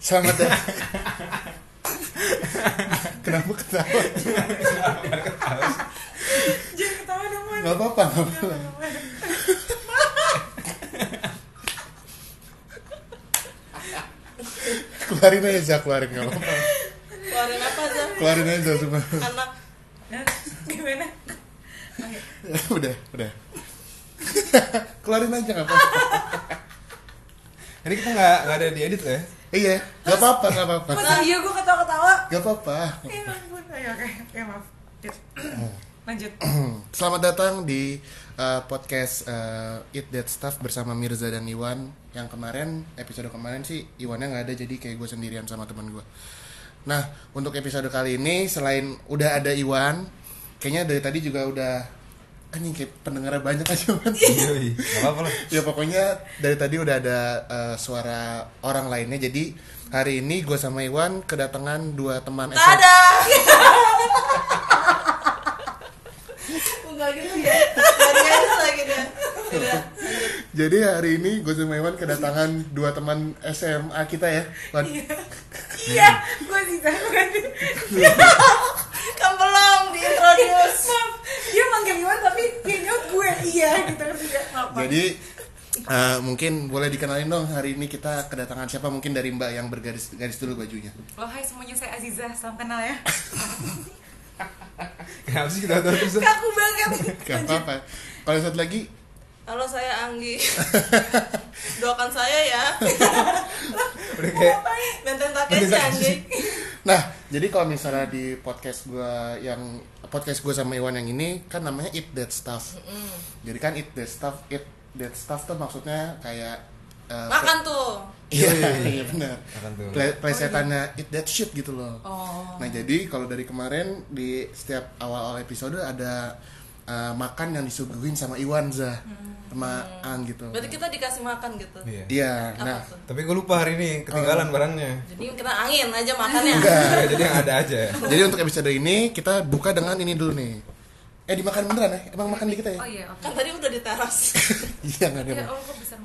Selamat datang. Kenapa ketawa? Jangan ketawa dong, Man. Gak apa-apa, gak apa-apa. Keluarin aja, keluarin gak apa-apa. Keluarin apa aja? Keluarin aja semua. Anak. Nah, Gimana? udah, udah. keluarin aja gak apa-apa. Jadi kita nggak nggak ada diedit ya? Iya, gak apa-apa, gak apa-apa. Masa iya gue ketawa-ketawa? Gak apa-apa. Ya ampun. Ayo, oke. Oke, maaf. Lanjut. Selamat datang di uh, podcast uh, Eat That Stuff bersama Mirza dan Iwan. Yang kemarin episode kemarin sih Iwannya nggak ada jadi kayak gue sendirian sama teman gue. Nah untuk episode kali ini selain udah ada Iwan, kayaknya dari tadi juga udah anjing kayak pendengarnya banyak aja Wan. Iya, nggak apa-apa lah. ya pokoknya dari tadi udah ada uh, suara orang lainnya. Jadi hari ini gue sama Iwan kedatangan dua teman SMA. Ada. Enggak gitu ya. Jadi lagi hari ini gue sama Iwan kedatangan dua teman SMA kita ya. Wan. Iya, gue sih Kan belum diintroduce. Maaf, dia manggil Iwan tapi dia nyaut gue iya gitu tidak apa. Jadi eh, mungkin boleh dikenalin dong hari ini kita kedatangan siapa mungkin dari Mbak yang bergaris garis dulu bajunya. Oh hai semuanya saya Aziza, salam kenal ya. Kenapa sih kita terus? Kaku banget. Gak apa-apa. Kalau satu lagi Halo saya Anggi. Doakan saya ya. Udah kayak Benteng Takeshi Anggi. Nah, jadi kalau misalnya di podcast gua yang podcast gue sama Iwan yang ini kan namanya Eat That Stuff. Jadi kan Eat That Stuff, Eat That Stuff tuh maksudnya kayak eh, Makan tuh. Iya, iya benar. Makan tuh. Ple- Plesetannya Eat That Shit gitu loh. Oh. Nah jadi kalau dari kemarin di setiap awal-awal episode ada uh, makan yang disuguhin sama Iwan Zah sama Ang gitu. Berarti kita dikasih makan gitu. Iya. Iya, Apa nah tuh? Tapi gue lupa hari ini ketinggalan barangnya. Jadi kita angin aja makannya. Ya, jadi yang ada aja. jadi untuk episode ini kita buka dengan ini dulu nih. Eh dimakan beneran ya? Emang makan dikit ya? Oh iya, oke. Kan tadi udah di teras. Iya nggak ada. Ya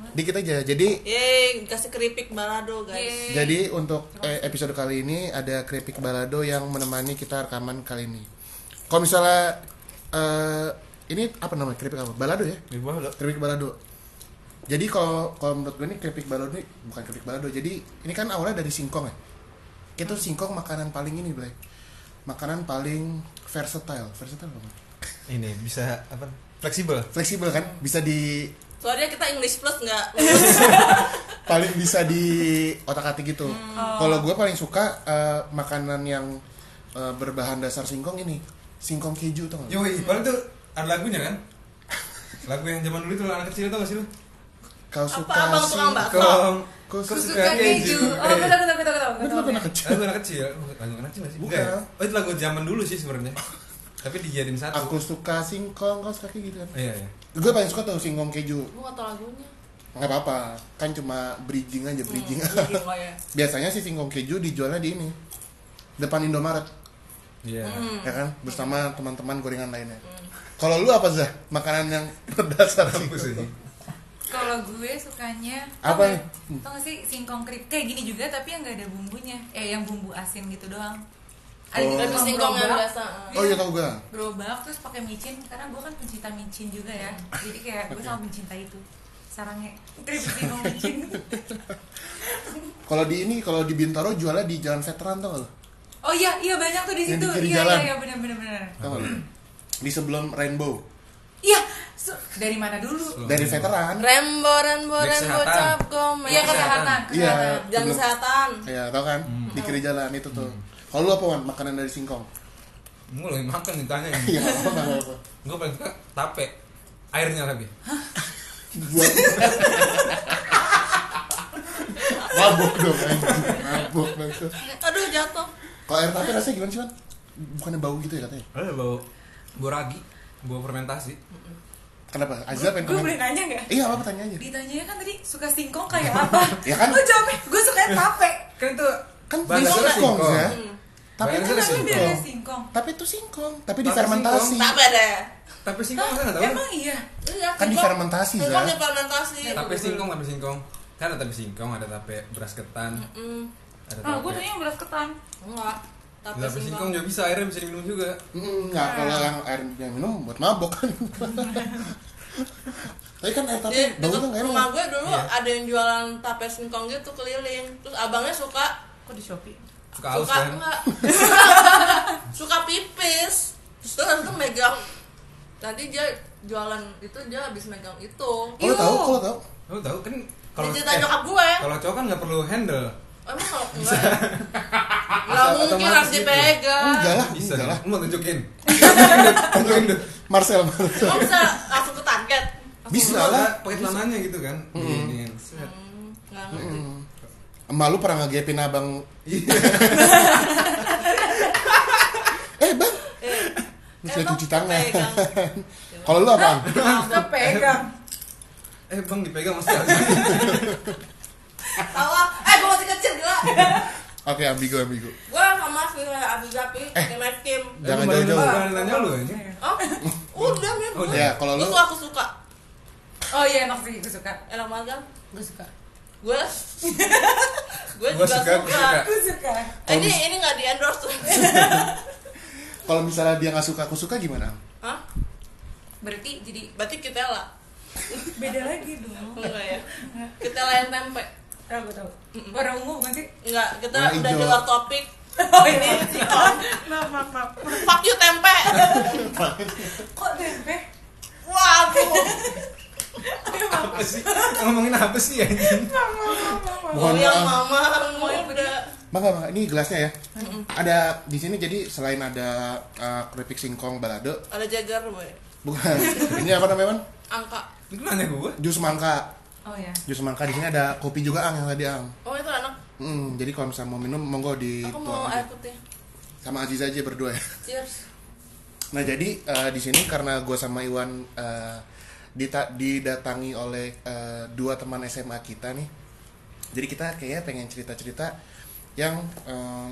banget. Dikit aja. Jadi Yeay, dikasih keripik balado guys. Yeay. jadi untuk eh, episode kali ini ada keripik balado yang menemani kita rekaman kali ini. Kalau misalnya eh, ini apa namanya? Keripik apa? Balado ya? Keripik balado. Jadi kalau kalau menurut gue ini keripik balado ini bukan keripik balado. Jadi ini kan awalnya dari singkong ya? Itu singkong makanan paling ini Blay. Makanan paling versatile. Versatile apa? Ini bisa apa? Fleksibel. fleksibel kan? Bisa di Soalnya kita English plus nggak. Paling bisa di otak atik gitu. Kalau gue paling suka eh, makanan yang eh, berbahan dasar singkong ini singkong keju tuh? Yoi, paling tuh ada lagunya kan? Lagu yang zaman dulu tuh anak kecil tau gak sih lu? kau suka abang tukang bakso? Kong, Kau suka suka keju. keju. Oh, gue tahu, gue tahu, gue tahu, gue Itu anak kecil Lagu anak kecil, lagu anak kecil gak sih? Bukan. Oh itu lagu zaman dulu sih sebenarnya. Tapi dijadiin satu. aku suka singkong kau suka kayak gitu kan Iya iya. gue paling suka tuh singkong keju Gue nggak tau lagunya. nggak apa-apa kan cuma bridging aja bridging Iya, oh ya. biasanya sih singkong keju dijualnya di ini depan Indomaret Iya. ya kan bersama teman-teman gorengan lainnya kalau lu apa Zah makanan yang berdasar Kampus singkong ini. Kalau gue sukanya Apa tau nggak- gak sih singkong kerip kayak gini juga tapi yang gak ada bumbunya. Eh yang bumbu asin gitu doang. Ada Oh. juga singkong yang biasa. oh iya tau gue Gerobak terus pakai micin karena gue kan pencinta micin juga ya. Jadi kayak gue Oke. sangat mencintai itu. Sarangnya keripik singkong micin. kalau di ini kalau di Bintaro jualnya di Jalan Veteran tau gak lu Oh iya iya banyak tuh di Yang situ. di kiri Iya jalan. iya iya benar benar di sebelum Rainbow Iya. so- dari mana dulu? dari Veteran Rembo, rembo, Dek rembo, kesehatan. cap gomel. Iya kesehatan, Iya. Jam kesehatan. ya tau kan di kiri jalan itu tuh kalau lu apa Wan makanan dari singkong Gue lagi makan ditanya iya apa apa Gue paling suka tape. Airnya lagi. buat mabuk dong mabuk maksud Aduh jatuh. Kalau air tape rasanya gimana sih Wan bukannya bau gitu ya katanya Ada bau bau ragi, bau fermentasi. kenapa Azza pengen Gue boleh nanya nggak? iya apa tanya aja Ditanya kan tadi suka singkong kayak apa? Ya kan? Lo jawabnya gue suka tape. Kan itu kan singkong singkong. ya Hmm. tapi itu singkong. Tapi singkong singkong. tapi itu singkong tapi Tapi difermentasi singkong. Tak beda. Tapi singkong masa nggak tahu? Emang iya. Iya, Kan singkong. difermentasi, Singkong Zah. difermentasi. Tape singkong, tape singkong. Kan ada tape singkong, ada tape beras ketan. Hmm. Ada Ah, gue tape. tanya beras ketan. Enggak. Tapi Tape singkong juga bisa, airnya bisa diminum juga. Mm, Nggak, kalau yang air yang minum buat mabok kan. Tapi kan air Di tapi baunya dekat nggak rumah enak. gue dulu Iya. ada yang jualan tape singkong gitu keliling. Terus abangnya suka Kok di Shopee? Suka suka kan? enggak suka pipis. Terus dia nanti megang nanti dia jualan itu dia habis megang itu. Kalau tahu, kalau tahu. Lo tahu kan kalau Kalau cerita eh, nyokap gue. kalau cowok kan nggak perlu handle. Emang kalau enggak? Enggak mungkin harus gitu. dipegang. Enggak lah, Bisa enggak lah. mau tunjukin? Tunjukin deh. Marcel, Marcel. Oh bisa langsung ke target. Langsung Bisa lah. Pakai celananya gitu kan. Set. Hmm, nggak ngerti. Emak lu pernah ngegepin abang Iya. Eh bang Eh, Bisa emang cuci tangan. Kalau lu apaan? Kita pegang. Eh bang dipegang masih Tawa, eh gue masih kecil gila. Oke ambigu ambigu Gue sama si Abi Zapi, eh. Mas Kim. Jangan lu jauh-jauh. Bukan nanya lu aja. Oh, udah men. Oh, Ya kalau lu Itu aku suka. Oh iya enak sih, gue suka. Enak banget kan? Gue suka. Gue gue Gua juga suka, gua. Gue suka. Eh, ini ini nggak di endorse tuh. kalau misalnya dia nggak suka aku suka gimana? Hah? Berarti jadi Berarti kita lah. beda lagi dong. Enggak ya? Kita layan tempe. Tahu gue tahu. Warna ungu bukan sih? Enggak, kita Warna udah di luar topik. Oh Ini ini. sikon. Maaf maaf maaf. Fuck you tempe. Kok tempe? Waduh. Apa sih? Ngomongin apa sih anjing? Mohon Goyang maaf. mama, mau udah. Bangga bangga ini gelasnya ya. Ada di sini jadi selain ada uh, keripik singkong balado, Ada jagar boy. bukan. ini apa namanya man? Angka. Lu nanya gua? Jus mangga. Oh ya. Jus mangga di sini ada kopi juga ang yang tadi ang. Oh itu anak. Hmm, jadi kalau misalnya mau minum monggo di Aku mau tuang air aja. putih. sama Aziz aja berdua ya. Cheers. Nah jadi eh, di sini karena gue sama Iwan dita- didatangi oleh eh, dua teman SMA kita nih, jadi kita kayaknya pengen cerita-cerita yang eh,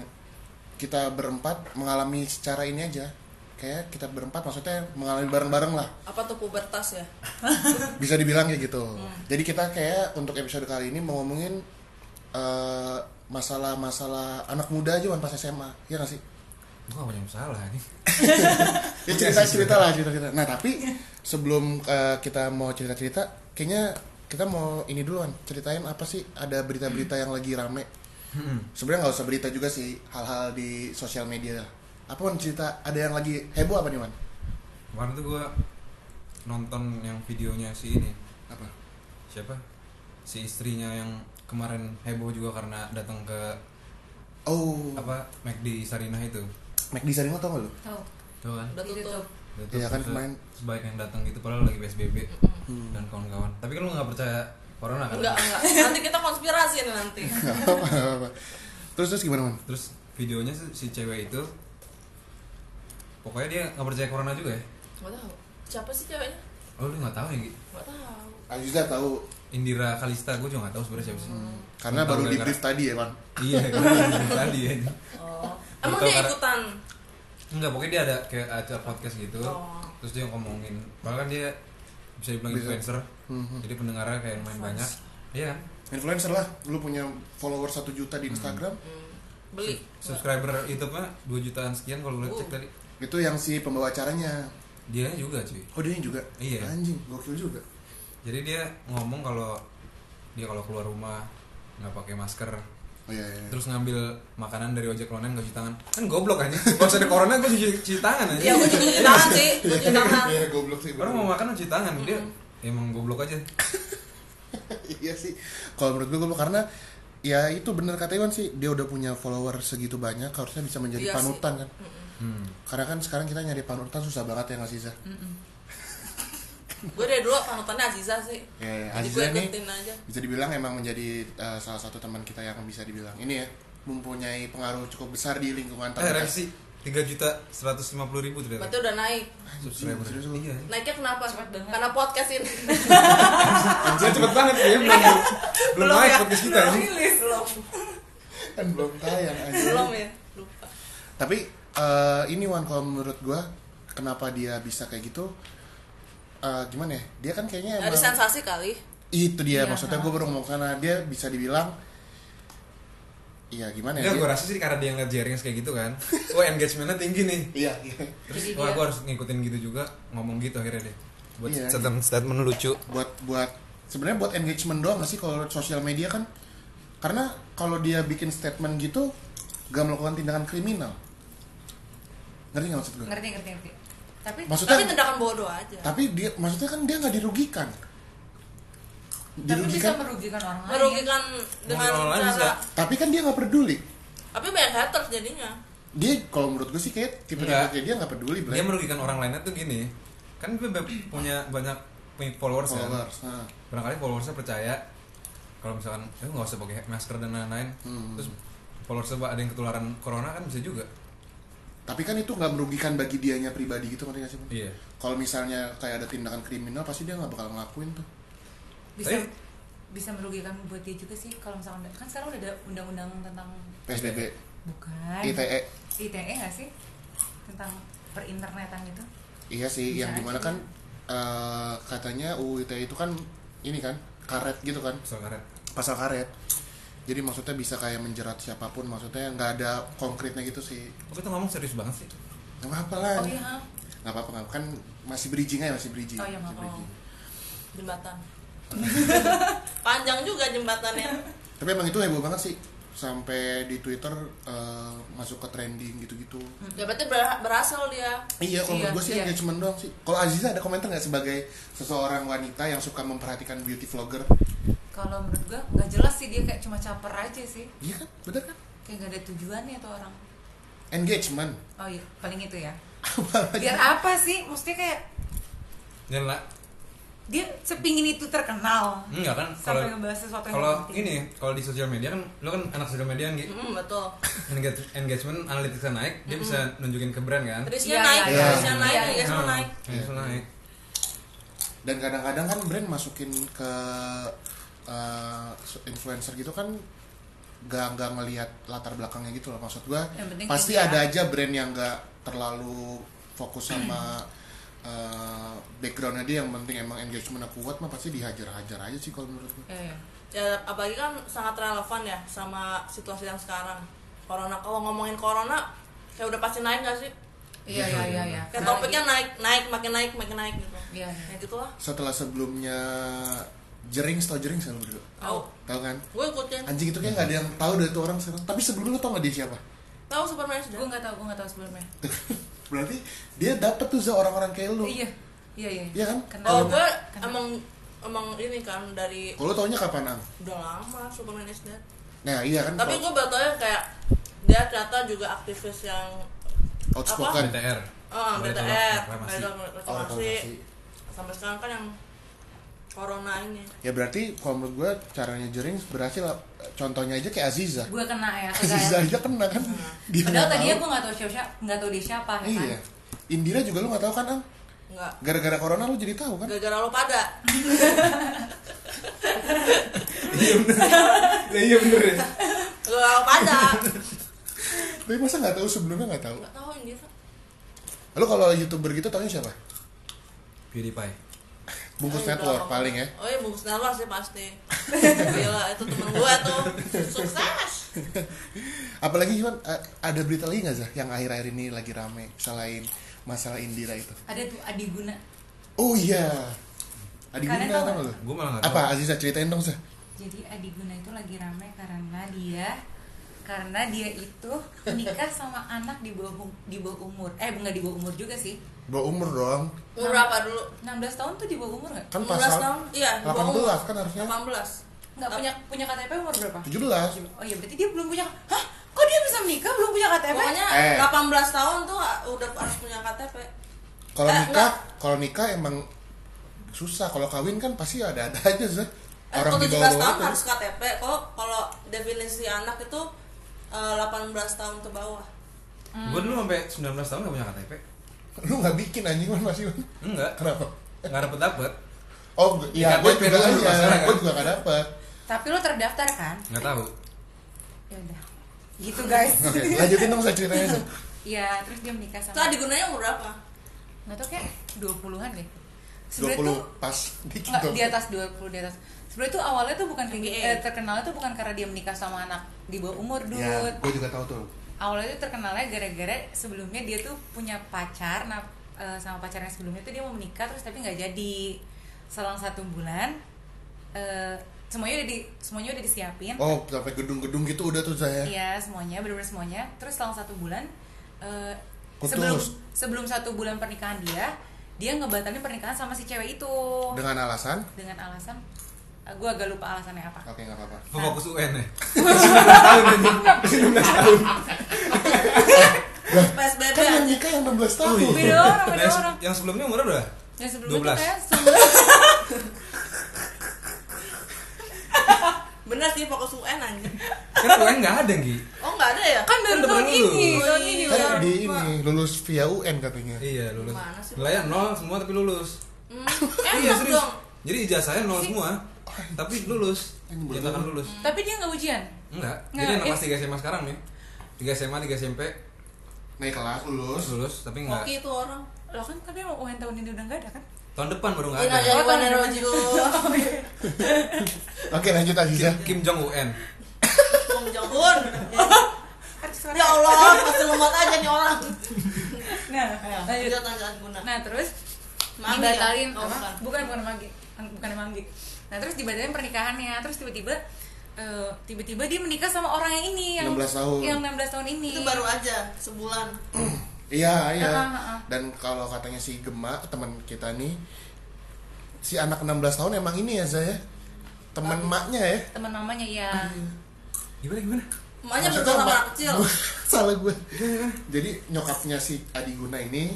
kita berempat mengalami secara ini aja, kayak kita berempat maksudnya mengalami bareng-bareng lah, Apa tuh pubertas ya? bisa dibilang kayak gitu. Jadi kita kayak untuk episode kali ini mau ngomongin eh, masalah-masalah anak muda aja Wan, pas SMA, ya nggak sih? Gua gak punya masalah nih. ya cerita cerita lah cerita cerita. Nah tapi sebelum eh, kita mau cerita cerita kayaknya kita mau ini duluan ceritain apa sih ada berita-berita yang lagi rame? Sebenarnya nggak usah berita juga sih hal-hal di sosial media apa wan cerita ada yang lagi heboh apa nih wan Kemarin tuh gua nonton yang videonya si ini apa siapa? Si istrinya yang kemarin heboh juga karena datang ke oh apa McD Sarinah itu. McD Sarino tau gak lu Tahu. Tuh kan. Udah tutup. Itu Iya kan terus kemarin. sebaik yang datang gitu padahal lagi PSBB dan kawan-kawan. Tapi kan lu nggak percaya corona kan? Enggak, enggak. Nanti kita konspirasi nih nanti. Apa apa terus terus gimana wan Terus videonya si, si cewek itu pokoknya dia nggak percaya corona juga ya. Enggak tahu. Siapa sih ceweknya? Oh lu nggak tahu ya? Gi? Enggak tahu. Aziza tahu Indira Kalista gue juga nggak tahu sebenarnya siapa sih. karena Tahu baru di brief tadi ya wan Iya, karena dari tadi ya. Oh. Emang dia karena- ikutan? Enggak, pokoknya dia ada kayak acara podcast gitu. Oh. Terus dia ngomongin, bahkan kan dia bisa dibilang Bisa. influencer. Mhm. Jadi pendengarnya kayak lumayan banyak. Iya kan? influencer lah lu punya follower satu juta di Instagram Hmm. Beli. Subscriber YouTube-nya 2 jutaan sekian kalau gue cek Uh. tadi. Itu yang si pembawa acaranya Dia juga cuy. oh dia juga Iya. anjing gokil juga Jadi dia ngomong kalau dia kalau keluar rumah nggak pakai masker oh iya, iya. terus ngambil makanan dari ojek online nggak cuci tangan kan goblok aja kalau ada corona gue cuci, cuci tangan aja Iya, gue juga cuci tangan sih. Gue cuci tangan. Iya, goblok sih. orang mau makan cuci tangan dia emang goblok aja iya sih. Kalau menurut gue goblok karena ya itu bener kata Iwan sih dia udah punya follower segitu banyak harusnya bisa menjadi Iya sih. panutan kan. Hmm. Karena kan sekarang kita nyari panutan susah banget ya nggak sih Zah? Gue dari dulu panutannya Aziza sih. Ya, ya. Jadi Aziza ikutin aja. bisa dibilang emang menjadi uh, salah satu teman kita yang bisa dibilang ini ya mempunyai pengaruh cukup besar di lingkungan eh terdekat. revisi 3 juta 150 ribu ternyata Berarti udah naik. subscriber iya Naiknya kenapa? Cepet banget. Karena podcast ini. Anjir cepet banget ya belum belum Belum naik ya? podcast kita ini Belum. kan belum tayang aja. Belum ya? Lupa. Tapi eh, ini Wan kalau menurut gua kenapa dia bisa kayak gitu? eh, gimana ya? Dia kan kayaknya emang- sensasi kali. itu dia Iya, maksudnya gue baru ngomong karena dia bisa dibilang iya gimana Ya, ya gue rasa sih karena dia ngeliat Jerings kayak gitu kan. Wah engagementnya tinggi nih. Iya. Iya Terus wah gue harus ngikutin gitu juga Ngomong gitu akhirnya deh. Buat Iya. statement, statement lucu. Buat buat sebenarnya buat engagement doang gak sih kalau sosial media kan? Karena kalau dia bikin statement gitu gak melakukan tindakan kriminal ngerti nggak maksud gue ngerti ngerti ngerti. Tapi maksudnya tapi tindakan bodoh aja. Tapi dia maksudnya kan dia nggak dirugikan. Tapi bisa dirugikan merugikan orang lain. Merugikan dengan Orang lain bisa. cara tapi kan dia nggak peduli. Tapi banyak haters jadinya. Dia kalau menurut gue sih kayak tipe-tipe Enggak. kayak dia nggak peduli Dia merugikan orang lainnya tuh gini. Kan dia be- punya banyak punya followers, kan. Followers nah. Barangkali followersnya percaya. Kalau misalkan, eh nggak usah pakai masker dan lain-lain. Hmm. Terus followersnya ada yang ketularan corona kan bisa juga tapi kan itu nggak merugikan bagi dianya pribadi gitu ngerti nggak sih Bang? Iya. Kalau misalnya kayak ada tindakan kriminal pasti dia nggak bakal ngelakuin tuh. Bisa Tapi- bisa merugikan buat dia juga sih kalau misalkan kan sekarang udah ada undang-undang tentang PSBB bukan. ITE ITE nggak sih? Tentang perinternetan itu iya sih Bisa yang di mana kan eh, katanya UU ITE itu kan ini kan karet gitu kan. Soal karet. Pasal karet jadi maksudnya bisa kayak menjerat siapa pun maksudnya nggak ada konkretnya gitu sih. Kok kita ngomong serius banget sih? nggak apa-apa lah. Oh iya nggak apa-apa nggak kan masih bridging aja masih bridging. Oh iya, masih nggak bridging. jembatan. Panjang juga jembatannya. Tapi emang itu heboh banget sih. Sampai di Twitter eh, masuk ke trending gitu-gitu. Ya berarti ber- berhasil dia. Iya, kalau Iya, gue sih iya. engagement doang sih. Kalau Aziza ada komentar nggak sebagai seseorang wanita yang suka memperhatikan beauty vlogger? Kalau menurut gua nggak jelas sih dia kayak cuma caper aja sih. Iya kan, bener kan? kayak gak ada tujuannya tuh orang. Engagement. oh iya paling itu ya. Biar apa sih? Maksudnya kayak lah, dia sepingin itu terkenal. Enggak kan? Kalau sampai ngebahas sesuatu yang kalau ini kalau di sosial media kan lo kan anak sosial media kan hmm, betul. Engage- engagement analitiknya naik dia bisa nunjukin ke brand kan? Risknya Iya, naik iya, risknya iya. naik Iya, risknya Nah, naik. Engagement naik. Dan kadang-kadang kan brand masukin ke eh, influencer gitu kan gak nggak ngelihat latar belakangnya gitu loh. Maksud penting pasti ya. ada aja brand yang nggak terlalu fokus sama eh, backgroundnya dia. Yang penting emang engagementnya kuat mah pasti dihajar-hajar aja sih kalau menurut gua. Iya, iya. ya apalagi kan sangat relevan ya sama situasi yang sekarang. Corona kalau ngomongin corona kayak udah pasti naik gak sih? Iya iya iya iya. kayak Karena topiknya naik naik makin naik makin naik gitu. Iya ya gitulah. Setelah sebelumnya jering tau jering selalu berdua? Tahu tahu kan? Gue ikutin anjing itu kayak nggak ada yang tahu dari itu orang sekarang. Tapi sebelumnya lu tau nggak dia siapa? Tahu Superman sudah gue nggak tahu gue nggak tahu sebelumnya berarti dia dapet tuh za orang-orang kayak lu. Iya iya iya. Iya kan? Kenal. oh gue emang emang ini kan dari kalau lu taunya kapan ang? Udah lama Superman is dead nah iya kan? Tapi kalau gue baru tau ya kayak dia ternyata juga aktivis yang outspoken. BTR oh, Balai BTR Oh, reklamasi. reklamasi. sampai sekarang kan yang corona ini ya berarti kalau menurut gue caranya jering berhasil contohnya aja kayak Aziza. Gue kena ya Aziza aja kena kan? Dia padahal tahu. gue nggak tahu siapa nggak tahu dia siapa ya kan? Iya Indira juga lu nggak tahu kan ang enggak gara-gara corona lu jadi tahu kan? Gara-gara lo pada. Iya bener. Iya bener ya. Gara-gara lo pada. Tapi masa nggak tahu? Sebelumnya nggak tahu. Nggak tahu ini lu kalau youtuber gitu taunya siapa? PewDiePie bungkus Oh, iya, network udah. paling ya. Oh iya bungkus network sih pasti. Gila itu temen gue tuh. Sukses. Apalagi cuman a- ada berita lagi nggak Zah yang akhir-akhir ini lagi rame selain masalah Indira itu? Ada tuh Adi Guna oh iya. Adi Kalian Guna tahu tau lu gue malah nggak apa Aziza ceritain dong Zah. Jadi Adi Guna itu lagi ramai karena dia karena dia itu nikah sama anak di bawah di bawah umur. Eh nggak di bawah umur juga sih. Bawa umur dong. Umur berapa dulu? 16 tahun tuh di bawah umur nggak? Kan 16 pasal tahun? Iya di bawah 18 umur. kan harusnya. 18 nggak punya punya KTP umur berapa? 17 oh iya berarti dia belum punya hah? Kok dia bisa menikah? Belum punya KTP pokoknya Eh. 18 tahun tuh udah harus punya KTP kalau Eh, nikah kalau nikah emang susah. Kalau kawin kan pasti ada-ada aja Zah Eh, orang kalau di 17 bawah tahun itu harus KTP kok kalau definisi anak itu eh, 18 tahun ke bawah. Gue dulu sampai 19 tahun gak punya KTP lu nggak bikin anjing kan masih? Enggak. Kenapa? Nggak dapet dapet. Oh iya gue juga dulu iya kan? gue juga gak dapet. Tapi lo terdaftar kan? Nggak tahu. Ya udah. Gitu guys. Oke lanjutin dong saya ceritanya Zah. Iya, terus dia menikah sama itu Adi Gunanya umur berapa? nggak tau kayak 20-an deh. 20 Sebenarnya tuh pas. Dikit di atas 20 di atas sebenarnya tuh awalnya tuh bukan kayak eh, terkenalnya tuh bukan karena dia menikah sama anak di bawah umur dude. ya gue juga tahu tuh. Awalnya tuh terkenalnya gara-gara sebelumnya dia tuh punya pacar nah eh, sama pacarnya sebelumnya tuh dia mau menikah terus tapi nggak jadi. Selang satu bulan eh, semuanya udah di semuanya udah disiapin. Oh sampai gedung-gedung gitu udah tuh saya iya semuanya benar-benar semuanya. Terus selang satu bulan eh, Putus. sebelum sebelum satu bulan pernikahan dia dia ngebatalin pernikahan sama si cewek itu. Dengan alasan? Dengan alasan gue agak lupa alasannya apa oke nggak apa-apa Fokus UN ya. PSBB kan yang nikah yang 16 tahun beda orang Nah, beda yang, orang yang sebelumnya umur berapa? yang sebelumnya tuh 12. kayak sebelas bener sih fokus UN aja Kan UN nggak ada Gi. oh nggak ada ya kan baru udah tahun ini lulus. tahun ini kan di ini lulus via UN katanya Iya lulus. Nilainya nol semua tapi lulus. hmm, Iya enak serius. dong Jadi ijazahnya nol semua, tapi lulus. Baru Dinyatakan tahu. lulus. tapi dia nggak ujian Enggak. Nggak, Jadi anak eh. kelas 3 SMA sekarang nih. 3 SMA, 3 SMP naik kelas lulus lulus tapi enggak. Oke itu orang lo kan tapi mau UN tahun ini udah nggak ada kan Tahun depan baru enggak Ina ada. jadi Oh, tahun oke lanjut Aziza Kim Jong UN. Kim Jong Un ya Allah masih lemot aja nih orang nah ya lanjut nah terus Manggi dibatalin ya? Oh, bukan. bukan bukan manggi bukan manggi nah terus dibatalin pernikahannya terus tiba-tiba eh, tiba-tiba dia menikah sama orang yang ini yang 16 tahun. yang 16 tahun ini. Itu baru aja sebulan. Iya iya. Ah, ah, ah. dan kalau katanya si Gema teman kita nih si anak 16 tahun emang ini ya Zaya teman maknya ya? teman mamanya ya Gimana gimana? emaknya Maksudnya betul sama anak kecil. Gua- salah gue. Jadi nyokapnya si Adi Guna ini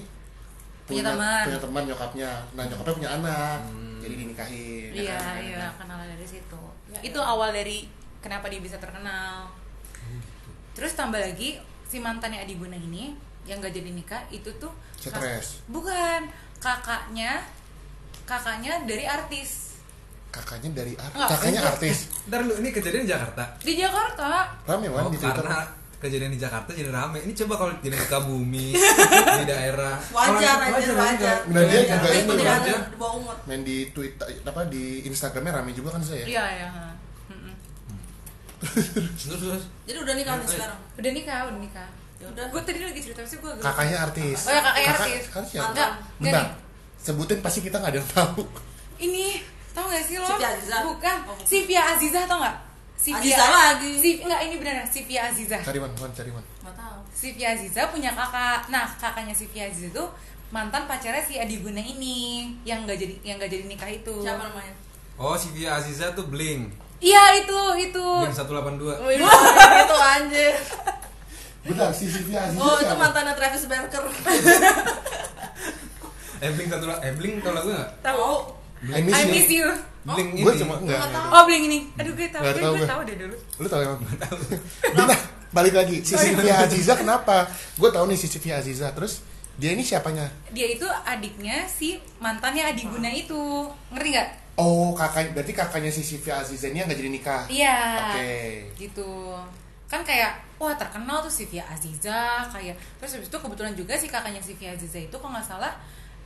Punya teman. punya teman nyokapnya. Nah nyokapnya punya anak jadi dinikahin ya iya kan? iya kenal dari situ. Ya, itu awal dari kenapa dia bisa terkenal. Terus tambah lagi si mantannya Adi Guna ini yang gak jadi nikah itu tuh kak- Stres. bukan kakaknya kakaknya dari artis. Kakaknya dari artis kakaknya artis. Ntar lu ini kejadian di Jakarta. di Jakarta. Rame wan Oh, di Twitter. karena kejadian di Jakarta jadi rame. Ini coba kalau jadi di bumi di daerah. wajar aja wajar Nah, dia juga di ini wajar. umur. Main di Twitter apa di Instagramnya rame juga kan saya iya iya ha. Mm-mm. Terus terus. jadi udah nikah nih sekarang? Udah nikah udah nikah. Ya udah. Gue tadi lagi cerita sih gue kakaknya artis. Oh ya kakaknya Kakak- artis. kan siapa? enggak enggak sebutin pasti kita nggak ada yang tahu. Ini tau gak sih lo? Bukan. Oh. Sivia Aziza tau gak Aziza lagi. Si, enggak ini beneran Sivia Aziza cari man wan cari man nggak tahu Sivia Aziza punya kakak nah kakaknya Sivia Aziza itu mantan pacarnya si Adi Guna ini yang nggak jadi yang nggak jadi nikah itu siapa namanya Oh, si Via Aziza tuh Bling. iya itu itu Bling 182. Oh, iya. itu anjir bentar si Sylvia Aziza oh itu siapa? mantannya Travis Barker Eh Bling satu eh Bling tau lagu enggak? tahu I miss I you. miss you. Bling gue ini. cuma enggak. Nggak tahu. oh bling ini. Aduh gue tahu. Gue, tahu gue gue. tahu deh dulu. Lu tau emang Bentar, balik lagi. Si Sylvia Aziza kenapa? Gue tahu nih si Sylvia Aziza. Terus dia ini siapanya? Dia itu adiknya si mantannya Adi Guna itu. Ngerti nggak? Oh kakak berarti kakaknya si Sylvia Aziza ini yang nggak jadi nikah? Iya. Oke. Gitu. Kan kayak wah terkenal tuh Sivia Aziza kayak terus habis itu kebetulan juga si kakaknya Sivia Aziza itu kalau nggak salah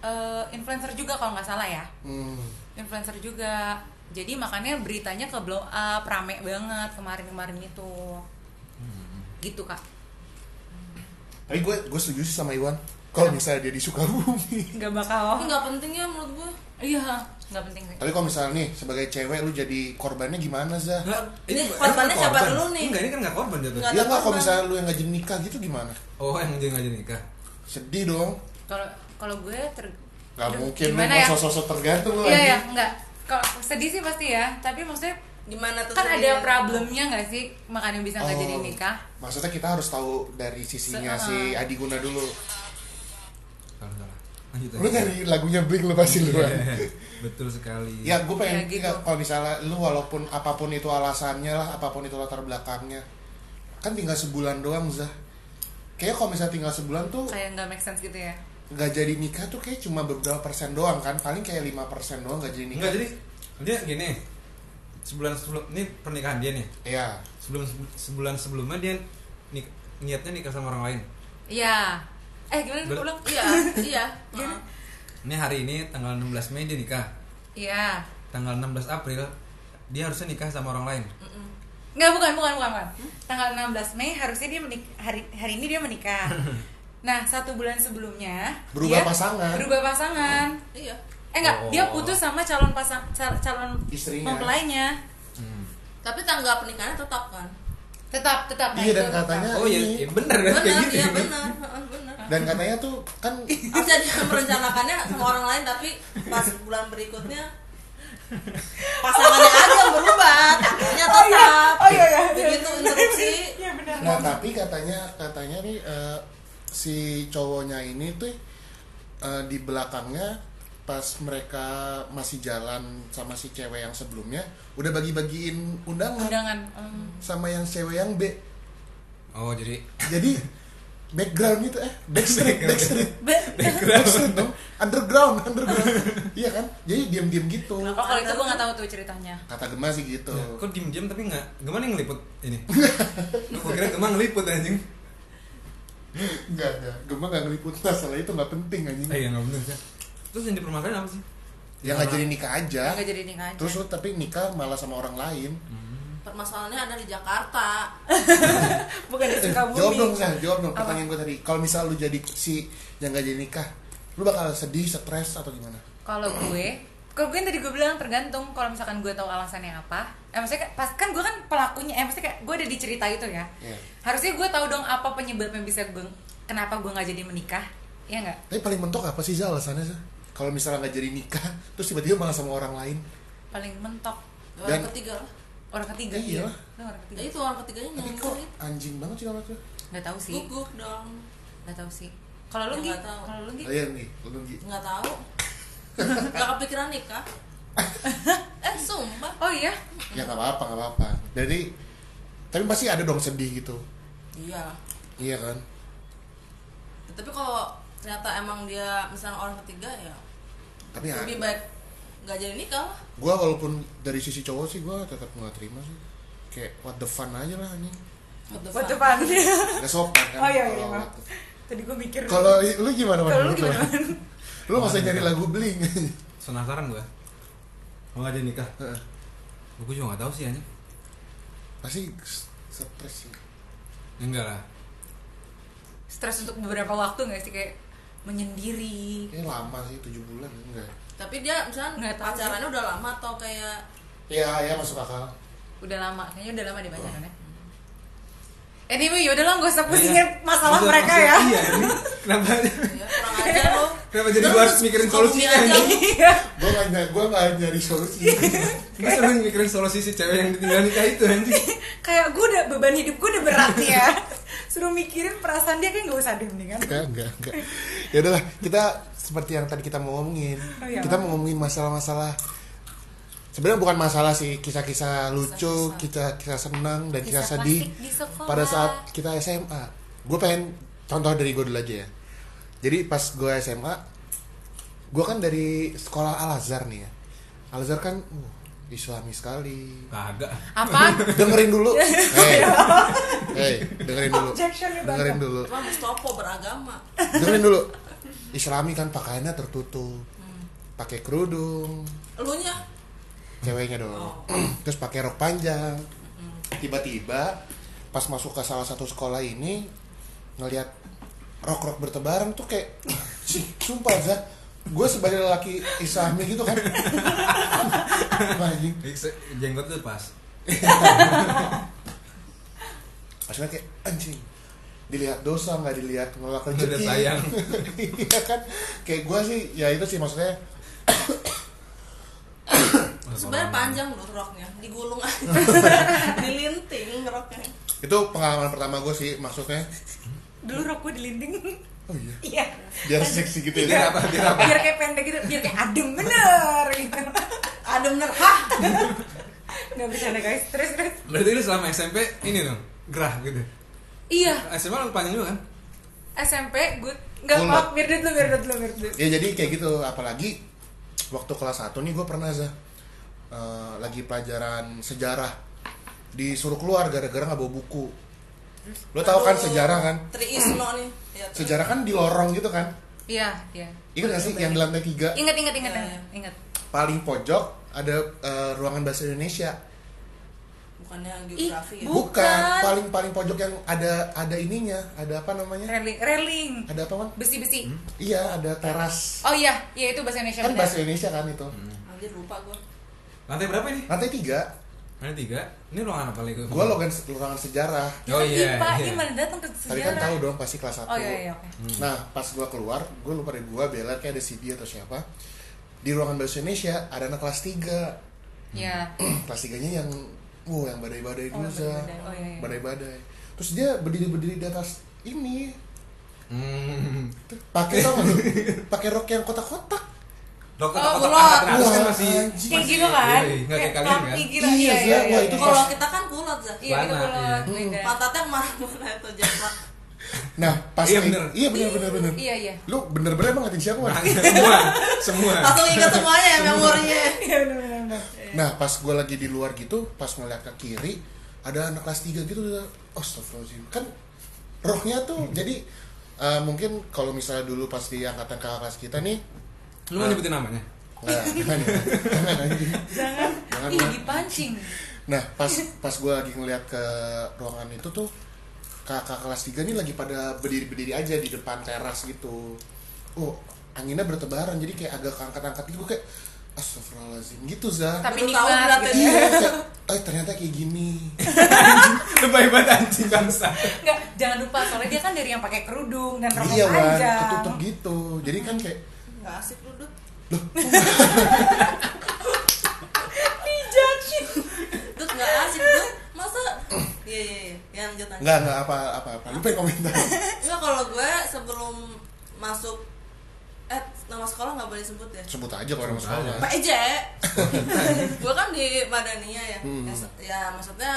eh, influencer juga kalau nggak salah ya hmm. influencer juga jadi makanya beritanya ke blow up rame banget kemarin-kemarin itu gitu kak tapi gue gue setuju sih sama Iwan kalau misalnya dia di Sukabumi nggak bakal ini nggak penting ya menurut gue iya nggak penting sih tapi kalau misalnya nih sebagai cewek lu jadi korbannya gimana Zah? Enggak, Ini emang korbannya siapa korban. dulu nih? Enggak, ini kan enggak korban jatuh. Nggak. Ya nggak kalau korban. misalnya lu yang ngajin nikah gitu gimana? Oh, yang jadi ngajin nikah. Sedih dong. kalau kalau gue ter Gak Aduh, mungkin gimana ya sosok tergantung iya ya anjing. nggak kalau sedih sih pasti ya tapi maksudnya gimana tuh kan ada sedihnya? problemnya nggak sih makanya bisa nggak Oh, jadi nikah Maksudnya kita harus tahu dari sisinya Se- si Adi Guna dulu. Lu nyari lagunya Blink lu pasti lu. Betul sekali. Ya gue pengen Ya, gitu. ya, kalau misalnya lu walaupun apa pun itu alasannya lah, apa pun itu latar belakangnya, kan tinggal sebulan doang Zah. Kayaknya kalau misalnya tinggal sebulan tuh kayak nggak make sense gitu ya nggak jadi nikah tuh kayak cuma beberapa persen doang kan, paling kayak lima persen doang nggak jadi nikah. Enggak jadi dia gini. Sebulan sebelum ini pernikahan dia nih. Iya. Sebelum sebulan sebelumnya dia nik, niatnya nikah sama orang lain. iya eh gimana Ber- ulang iya iya Gimana? Ini hari ini tanggal 16 Mei dia nikah. iya Tanggal 16 April dia harusnya nikah sama orang lain. Nggak, bukan, bukan, bukan, bukan. Tanggal 16 Mei harusnya dia menik hari hari ini dia menikah. Nah, satu bulan sebelumnya Berubah dia pasangan. Berubah pasangan. iya Eh enggak, Oh. dia putus sama calon pasang cal- calon Istrinya. mempelainya. Hmm. tapi tanggal pernikahannya tetap kan Tetap, tetap. Iya, dan tetap. katanya Oh iya, iya bener kan kayak benar gitu. iya benar heeh, benar dan katanya tuh kan bisa dia merencanakannya sama orang lain tapi pas bulan berikutnya pasangannya aja yang berubah katanya tetap Oh iya, iya. begitu interupsi Iya benar. nah tapi katanya katanya nih eh, si cowoknya ini tuh eh, di belakangnya pas mereka masih jalan sama si cewek yang sebelumnya udah bagi-bagiin undangan. Undangan. em, sama yang cewek yang B. Oh jadi jadi background itu eh backstreet backstreet. Be- backstreet dong. Underground underground. Iya kan? Jadi diam-diam gitu. Oh kalau itu gue nggak tahu tuh ceritanya. kata Gema sih gitu. Ya, kok diem-diem tapi nggak? Gimana yang ngeliput ini? Gue kira Gemang ngeliput anjing. Enggak enggak Gema nggak ngeliput masalah itu nggak penting anjing Eh ya nggak bener sih. Terus yang dipermasalahkan apa sih? yang nggak jadi nikah aja Nggak jadi nikah aja. terus lu tapi nikah malah sama orang lain permasalahannya ada di Jakarta bukan di Sukabumi. jawab dong Sah, jawab dong Apa? pertanyaan gue tadi kalau misal lu jadi si yang nggak jadi nikah lu bakal sedih stres atau gimana Kalau gue, kalau gue yang tadi gue bilang tergantung. Kalau misalkan gue tahu alasannya apa, eh maksudnya pas kan gue kan pelakunya, eh maksudnya kayak gue ada di cerita itu ya. Iya. Harusnya gue tahu dong apa penyebabnya bisa gue, kenapa gue nggak jadi menikah, ya nggak? tapi paling mentok apa sih Zal alasannya Zal? kalau misalnya nggak jadi nikah terus tiba-tiba malah sama orang lain Paling mentok orang Dan- ketiga lah orang ketiga. Iya. Orang ya ketiga. itu orang ketiganya tapi yang kok ngomongin anjing banget sih kalau tuh Nggak tahu sih, gugup dong nggak tahu sih. Kalau lu Ya, nggak tahu. Kalau lu oh, iya nih lu nggak tahu nggak kepikiran nikah? Eh sumpah. Oh iya, ya nggak apa-apa nggak apa-apa. Jadi tapi pasti ada dong sedih gitu. Iya. Iya kan? Tapi kalau ternyata emang dia misalnya orang ketiga ya tapi ya lebih baik nggak jadi nikah lah. Gue walaupun dari sisi cowok sih gue tetap nggak terima sih. Kayak what the fun aja lah anjing. What the buat fuck? depan. Gak sopan kan Oh iya, iya, what the- tadi gue mikir. kalau lu gimana Kalau lu gimana? Lu masa nyari lagu bling Penasaran gue. Mau nggak jadi nikah? Heeh. Gue juga nggak tahu sih anjing. pasti stres sih Enggak lah. Stres untuk beberapa waktu nggak sih kayak menyendiri. Kayaknya lama sih tujuh bulan enggak tapi dia misalnya Nggak pacarannya udah lama atau kayak ya ya masuk akal Udah lama, kayaknya udah lama deh pacarannya. Anyway, yaudah lah gak usah pusingin Iya. masalah Maksud- mereka ya. Iya, ini kenapa? ya kurang ajar lo Kenapa jadi gua harus mikirin solusinya? Iya. gue nggak nyari gue nggak nyari solusi Gue selalu mikirin solusi si cewek yang ditinggal nikah itu anjing. Kayak gue udah beban hidup gue udah berat nih ya. Suruh mikirin perasaan dia kan gak usah deh mendingan. enggak enggak enggak ya udahlah kita seperti yang tadi kita mau ngomongin Oh, iya. kita mau ngomongin masalah-masalah sebenarnya bukan masalah sih kisah-kisah lucu kisah-kisah senang dan kisah, Kisah sedih pada saat kita SMA gue pengen contoh dari gue dulu aja ya. Jadi pas gue SMA gue kan dari sekolah Al Azhar nih ya. Al Azhar kan uh, islami sekali. Kagak. Apa? dengerin dulu. Hey, hey. Dengerin dulu. Dengerin dulu. Mustopo beragama. Dengerin dulu. Islami kan pakaiannya tertutup. Pakai kerudung. Elunya ceweknya dong. Terus pakai rok panjang. Tiba-tiba pas masuk ke salah satu sekolah ini ngelihat rok-rok bertebaran tuh kayak sih sumpah za gue sebagai lelaki islami gitu kan. Anjing. Jenggot tuh pas. maksudnya kayak anjing dilihat dosa nggak dilihat nolak Udah rezeki. sayang. iya kan? Kayak gue sih ya itu sih maksudnya sebenarnya panjang loh roknya digulung aja dilinting roknya itu pengalaman pertama gue sih maksudnya Dulu rok gue dilinding. oh iya Iya. biar seksi gitu Biar ya apa? Biar apa? Biar kayak pendek gitu, biar kayak adem bener gitu. ada bener hah Gak bercanda guys, terus terus. Berarti lu selama SMP ini dong gerah gitu. Iya, SMA lu panjang juga kan? SMP gue nggak Gua maaf nggak- biar dulu biar dulu biar dulu. ya jadi kayak gitu apalagi waktu kelas 1 nih gue pernah za eh, lagi pelajaran sejarah disuruh keluar gara-gara nggak bawa buku lo tau kan sejarah kan Triisno nih ya, Tri- sejarah kan di lorong gitu kan Iya, iya. ingat gak sih yang di lantai tiga Ingat ingat ingat Iya, ingat. ingat. paling pojok ada eh, ruangan bahasa Indonesia. bukannya Ih, geografi ya Bu- Bukan, Bukan. paling paling pojok yang ada ada ininya, ada apa namanya? Railing, railing. Ada apa, Man? Besi-besi. Iya, ada teras. Oh iya, iya itu bahasa Indonesia Kan benar. bahasa Indonesia kan itu. anjir lupa gue Lantai berapa ini? Lantai tiga, Lantai tiga. Ini ruangan apa lagi? gua logan ruangan sejarah. Oh iya. Pak, iya. gimana datang ke Tadi kan sejarah? tahu dong pasti kelas 1 Oh iya iya oke. Nah pas gua keluar, gua lupa deh gua bela kayak ada CB atau siapa Di ruangan bahasa Indonesia ada anak kelas 3 Iya. Kelas 3 nya yang, wow yang badai-badai Oh, dulu Za badai-badai. Oh, iya, iya. Badai-badai Terus dia berdiri-berdiri di atas ini Hmm. pakai tau pakai rok yang kotak-kotak Dokter Oh, angkat kan masih. Kayak gitu kan? Nggak kayak kalian kan? gitu. Iya, Iya iya iya. kalau kita kan kulot ya Iya iya. pantatnya itu jeplak Nah pas Iya, bener. Iya bener bener bener Iya iya. Lu bener-bener emang ngatain siapa Wan? semua, semua. langsung ingat semuanya ya memorinya Iya benar. benar. Nah pas gue lagi di luar gitu Pas ngeliat ke kiri Ada anak kelas 3 gitu Astagfirullahaladzim Kan rohnya tuh Jadi eh, mungkin kalau misalnya dulu pas di angkatan kakak kelas kita nih Lu mau nyebutin namanya? Nggak, jangan Jangan anjing. Jangan. Jangan, Ih dipancing. Nah pas pas gue lagi ngeliat ke ruangan itu tuh Kakak kelas 3 nih lagi pada berdiri-berdiri aja di depan teras gitu Oh anginnya bertebaran Jadi kayak agak angkat-angkat gitu kayak Astagfirullahaladzim gitu Zah Tapi Baru tahu nikmat berat gitu. Iya, kayak, eh ternyata kayak gini. Lebay banget anjing bangsa. Enggak, jangan lupa soalnya dia kan dari yang pakai kerudung dan rokok iya, panjang. ketutup gitu. Jadi kan kayak nggak asik lu Dut. Dijudge. terus nggak asik tuh masa iya iya iya yang lanjut lanjut enggak enggak apa apa apa. Lu pengen komentar. Enggak kalau gue sebelum masuk eh nama sekolah nggak boleh sebut ya Sebut aja kalau nama sekolah. aja. Pak Eje gue kan di Madania ya Hmm. ya, ya maksudnya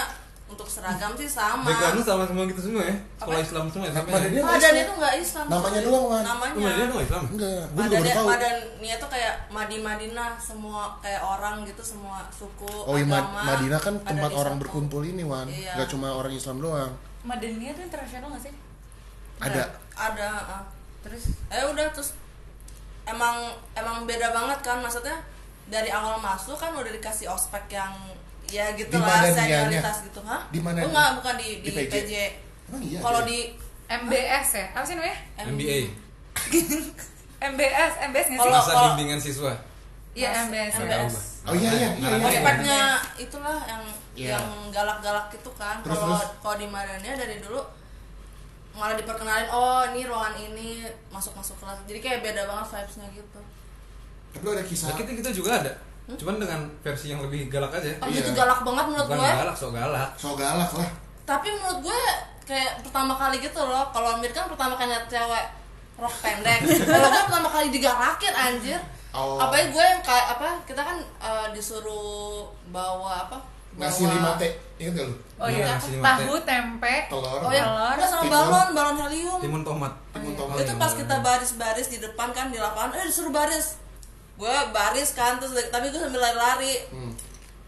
untuk seragam sih sama Background sama semua gitu semua ya? Sekolah Islam semua ya? Sampai nggak Madania Islam. itu nggak Islam Namanya doang, Wan. namanya Madania tuh nggak Islam? Enggak, tahu. Madania tuh kayak Madi Madinah semua kayak orang gitu semua suku Oh iya, Mad- Madinah kan ada tempat orang berkumpul ini, Wan. Iya. Enggak cuma orang Islam doang. Madania tuh internasional gak sih? Ada. ada ah. Terus eh udah terus emang emang beda banget kan maksudnya dari awal masuk kan udah dikasih ospek yang ya mana nianya? senioritas gitu hah Di mana oh, enggak bukan di di, Di PJ? PJ, Emang iya. kalau di MBS ya? Apa sih namanya? MBA. MBS, MBS nggak sih? Kalau- Masa bimbingan siswa. Iya MBS. MBS. Oh iya iya iya. iya. ospeknya itulah yang Iya. yang galak-galak gitu kan kalau kalau di Madania dari dulu malah diperkenalin oh ini ruangan ini masuk masuk kelas jadi kayak beda banget vibesnya gitu Tapi ada kisah. Nah, kita kita juga ada. Cuman dengan versi yang lebih galak aja. oh Iya. itu galak banget menurut Bukan gue galak, so galak. So galak lah. tapi menurut gue kayak pertama kali gitu loh kalau Amir kan pertama kali liat cewek rok pendek kalau gue pertama kali digalakin anjir Oh. apalagi gue yang kayak apa kita kan eh, disuruh bawa apa Nasi Bawa- lima teh, ingat gak lu? Oh Iya, iya, nasi lima tahu, tempe, Telur. oh ya Telur, Enggak, sama timun. balon balon helium Timun tomat. Timun iya. tomat. itu pas kita baris-baris di depan kan di lapangan eh disuruh baris gue baris kan terus tapi gue sambil lari-lari Hmm.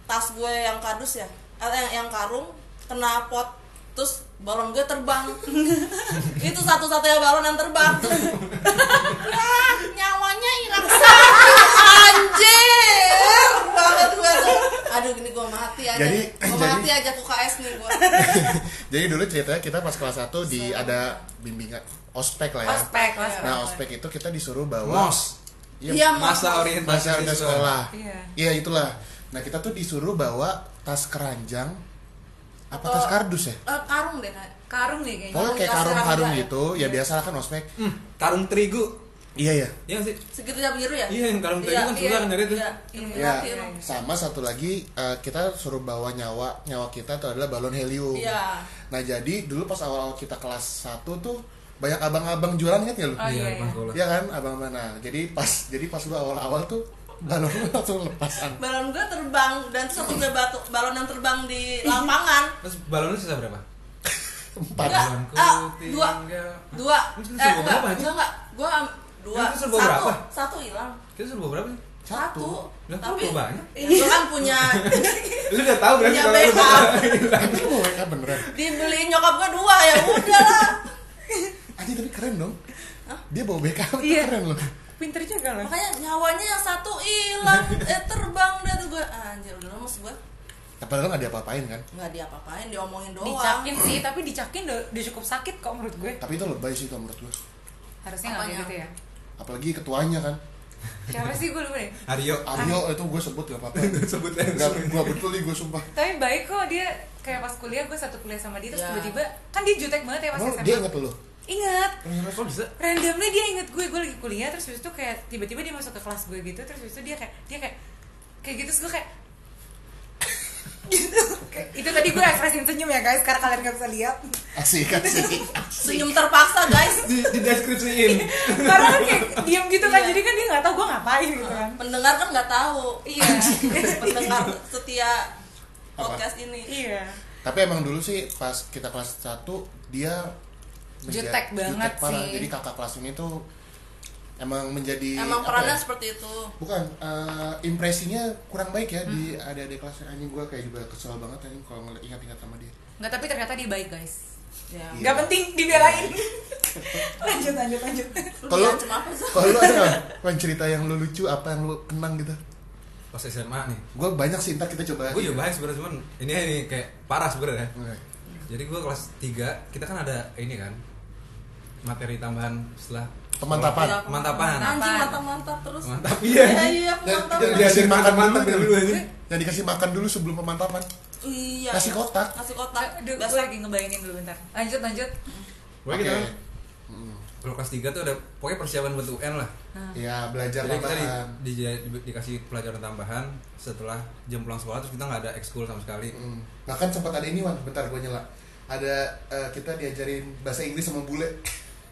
tas gue yang kardus ya eh, yang, yang karung kena pot terus balon gue terbang itu satu-satunya balon yang terbang ya nyawanya hilang satu anjir banget gue tuh aduh gini gue mati aja Jadi- gue jadi- mati aja UKS nih gue Jadi dulu ceritanya kita pas kelas 1 di ada bimbingan ospek lah ya. ospek, ospek. Nah, ospek itu kita disuruh bawa Mos. Iya, Iya, Masa orientasi masa siswa. sekolah. Iya. Iya, itulah. Nah, kita tuh disuruh bawa tas keranjang apa tas Oh. kardus ya? Eh, karung deh kayak Karung deh kayaknya. Pokoknya kayak tas karung-karung keranjang. gitu. Ya biasa kan ospek. Hmm, karung terigu. Iya ya. Iya nggak sih? segitiga biru ya Iya, yang karung terigu kan susah kan nyari tuh. iya, Iya. Ya, iya. sama satu lagi eh, kita suruh bawa nyawa nyawa kita itu adalah balon helium. Iya. Nah jadi dulu pas awal kita kelas 1 tuh banyak abang-abang jualan inget ya lu? Oh, iya, iya. sekolah. Iya kan abang mana? Jadi pas jadi pas lu awal-awal tuh balon lu langsung lepasan. balon gue terbang dan satu batu balon yang terbang di lapangan Terus balonnya sisa berapa? Empat. Enggak. Balonku ah, dua. dua Terus eh enggak enggak enggak gue dua satu berapa? satu hilang Kita bawa berapa? satu Lah, kok tapi banyak? gue kan punya Lu udah tahu berarti punya kalau lu backup Tapi lu mau WK beneran? dibeliin nyokap gue dua ya udah lah Aja tapi keren dong. Dia bawa BK itu Iya. keren loh. pinter juga loh. Makanya nyawanya yang satu hilang. Eh terbang deh tuh gue anjir udah lemes gue Ya, padahal nggak diapa-apain kan? Nggak diapa-apain diomongin doang. Dicakin sih tapi dicakin udah, udah cukup sakit kok menurut gue. Tapi itu lebay sih kalau menurut gue harusnya nggak Apanya? gitu ya. Apalagi ketuanya kan. Siapa sih gue lupa deh. Aryo. Aryo itu gue sebut gak apa-apa. Sebut Nggak, gue betul nih gue sumpah. Tapi baik kok dia kayak pas kuliah gue satu kuliah sama dia terus Ya. tiba-tiba kan dia jutek banget ya pas SMA dia inget lo ingat. Kok bisa? Randomly dia inget gue gue lagi kuliah terus habis itu kayak tiba-tiba dia masuk ke kelas gue gitu terus habis itu dia kayak dia kayak kayak gitu terus gue kayak gitu. Kayak- itu tadi gue ekspresin senyum ya guys karena kalian gak bisa lihat. Asik asik. Senyum terpaksa guys. Di, di deskripsiin. Karena kan kayak diem gitu kan Iya. jadi kan dia nggak tahu gue ngapain gitu kan. Pendengar kan nggak tahu. Iya. Pendengar setia podcast ini. Iya. Tapi emang dulu sih pas kita kelas 1 dia Jutek banget parah. sih. jadi kakak kelas ini tuh emang menjadi emang perannya ya? seperti itu bukan eh, impresinya kurang baik ya di Hmm. adik-adik kelasnya anjing gue kayak juga kesel banget anjing kalau ngeliat ingat-ingat sama dia nggak tapi ternyata dia baik guys ya Iya. nggak penting dibelain lanjut lanjut lanjut Kalau- diancam apa sih kalau lu ada Wan, cerita yang lu lucu apa yang lu kenang gitu pas SMA nih gue banyak sih ntar kita coba gue juga banyak sebenarnya cuman ini ini kayak parah sebenarnya Oke. jadi gue kelas 3 kita kan ada ini kan materi tambahan setelah Pemantapan. Ya, Pemantapan. anjing mantap mantap terus. Mantap iya. Iya iya mantap. dan- dia Dikasih makan makan dulu, aja yang dikasih makan dulu sebelum pemantapan. Iya. Nasi kotak. Nasi kotak. Aduh, gue Biasa. lagi ngebayangin dulu bentar. Lanjut lanjut. Pokoknya Oke. kita kan kalau kelas 3 tuh ada pokoknya persiapan buat UN lah. Ya belajar jadi kita di, tambahan. di- di- dikasih pelajaran tambahan setelah jam pulang sekolah terus kita nggak ada ekskul sama sekali. Hmm. nah kan sempat ada ini wan. Bentar gue nyela. Ada eh, kita diajarin bahasa Inggris sama bule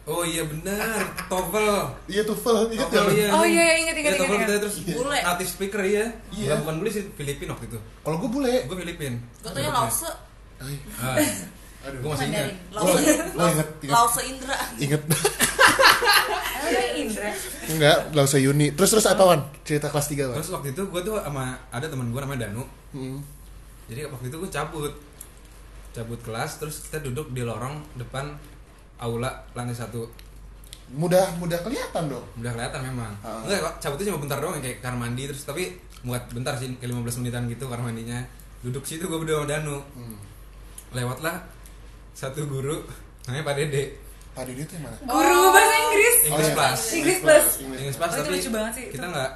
oh iya benar TOEFL iya tuh TOEFL gak lu? iya. Oh, iya, iya, ingat, ingat, Iya, TOEFL ingat, kita ingat. terus Bule. native speaker iya. Iya. Bukan- bukan bule sih Filipin waktu itu. Kalau gue bule. Gue Filipin. Gue tanya lause ah, aduh. Gue masih ingat. lause Lo inget, inget. lause Indra. Inget Indra. Enggak nggak usah Yuni. Terus terus apa wan? Cerita kelas 3 wan? Terus waktu itu gue tuh sama ada teman gue namanya Danu. Hmm. jadi waktu itu gue cabut. Cabut kelas terus kita duduk di lorong depan aula lantai satu. Mudah mudah kelihatan dong. Udah kelihatan memang. Ah. enggak cabutnya cuma bentar doang kayak kamar mandi terus tapi buat bentar sih kayak 15 menitan gitu kamar mandinya. Duduk situ gue berdua sama Danu. Hmm. lewatlah satu guru namanya Pak Dede. Pak Dede tuh yang mana? Guru bahasa Inggris. English iya. plus English plus. English plus Oh, itu tapi lucu banget sih, kita itu. nggak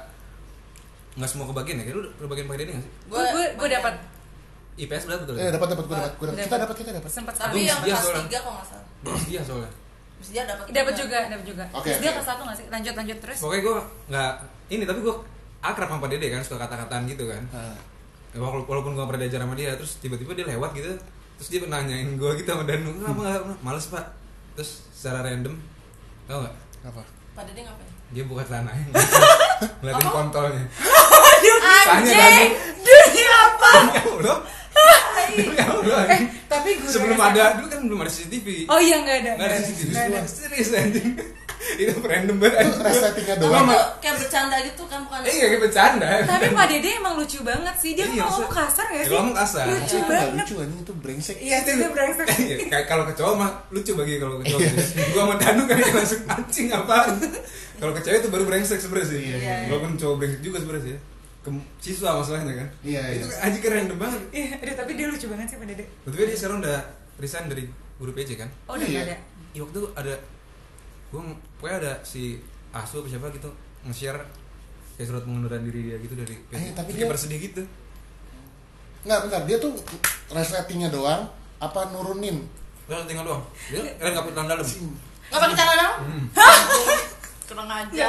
nggak semua kebagian ya. Kayak lu lu bagian Pak Dede nggak sih? Gue gue gue dapat IPS berapa betul Eh dapat dapat gue dapat gue dapat. Kita Dapat. dapat kita dapat. sempat tapi Gua yang dia kelas soalnya. tiga kok nggak salah. Terus dia soalnya. Terus dia dapat dapat juga dapat juga. Oke, terus dia kelas satu nggak sih? Lanjut lanjut terus. Pokoknya gue nggak ini tapi gue akrab sama Pak Dede kan suka kata-kataan gitu kan. Wala- walaupun gue pernah diajar sama dia terus tiba-tiba dia lewat gitu. Terus dia nanyain gue gitu sama Danu kenapa nggak males pak. Terus secara random tau nggak? Apa? Pak Dede ngapain? Dia buka celananya ngeliatin kontolnya. Anjing. Danu. demi apa? Ya Ya Allah eh tapi gue sebelum ada dulu kan belum ada CCTV oh iya nggak ada nggak ada CCTV nggak ada. serius anjing itu random banget Itu resletingnya Gua doang. sama- Itu kayak bercanda gitu kan bukan eh kayak bercanda tapi Pak Dede emang lucu banget sih dia Iya, ngomong kasar ya sih ngomong kasar. lucu Itu banget lucu anjing itu brengsek. iya sih dia brengsek Iya, kayak kalau ke cowok mah lucu bagi kalau ke cowok. gua sama Danu kan yang langsung anjing apaan. Kalau ke cewek itu baru brengsek sebenarnya sih. Iya, iya. Walaupun cowok brengsek juga sebenarnya sih. Ke siswa masalahnya kan. Iya, iya. Itu anjing keren banget. iya aduh, tapi dia lucu banget sih Pak Dede Betul dia sekarang udah resign dari guru PJ kan. oh udah Iya. ada Ya, waktu itu ada gua pokoknya ada si Asu apa siapa gitu nge-share kayak surat pengunduran diri dia gitu dari PJ. Eh, tapi dia- bersedih gitu. Nggak bentar dia tuh resletingnya doang apa nurunin? Udah tinggal doang. Dia keren nggak dalam dalam. nggak pakai dong Hmm. kurang Ya, aja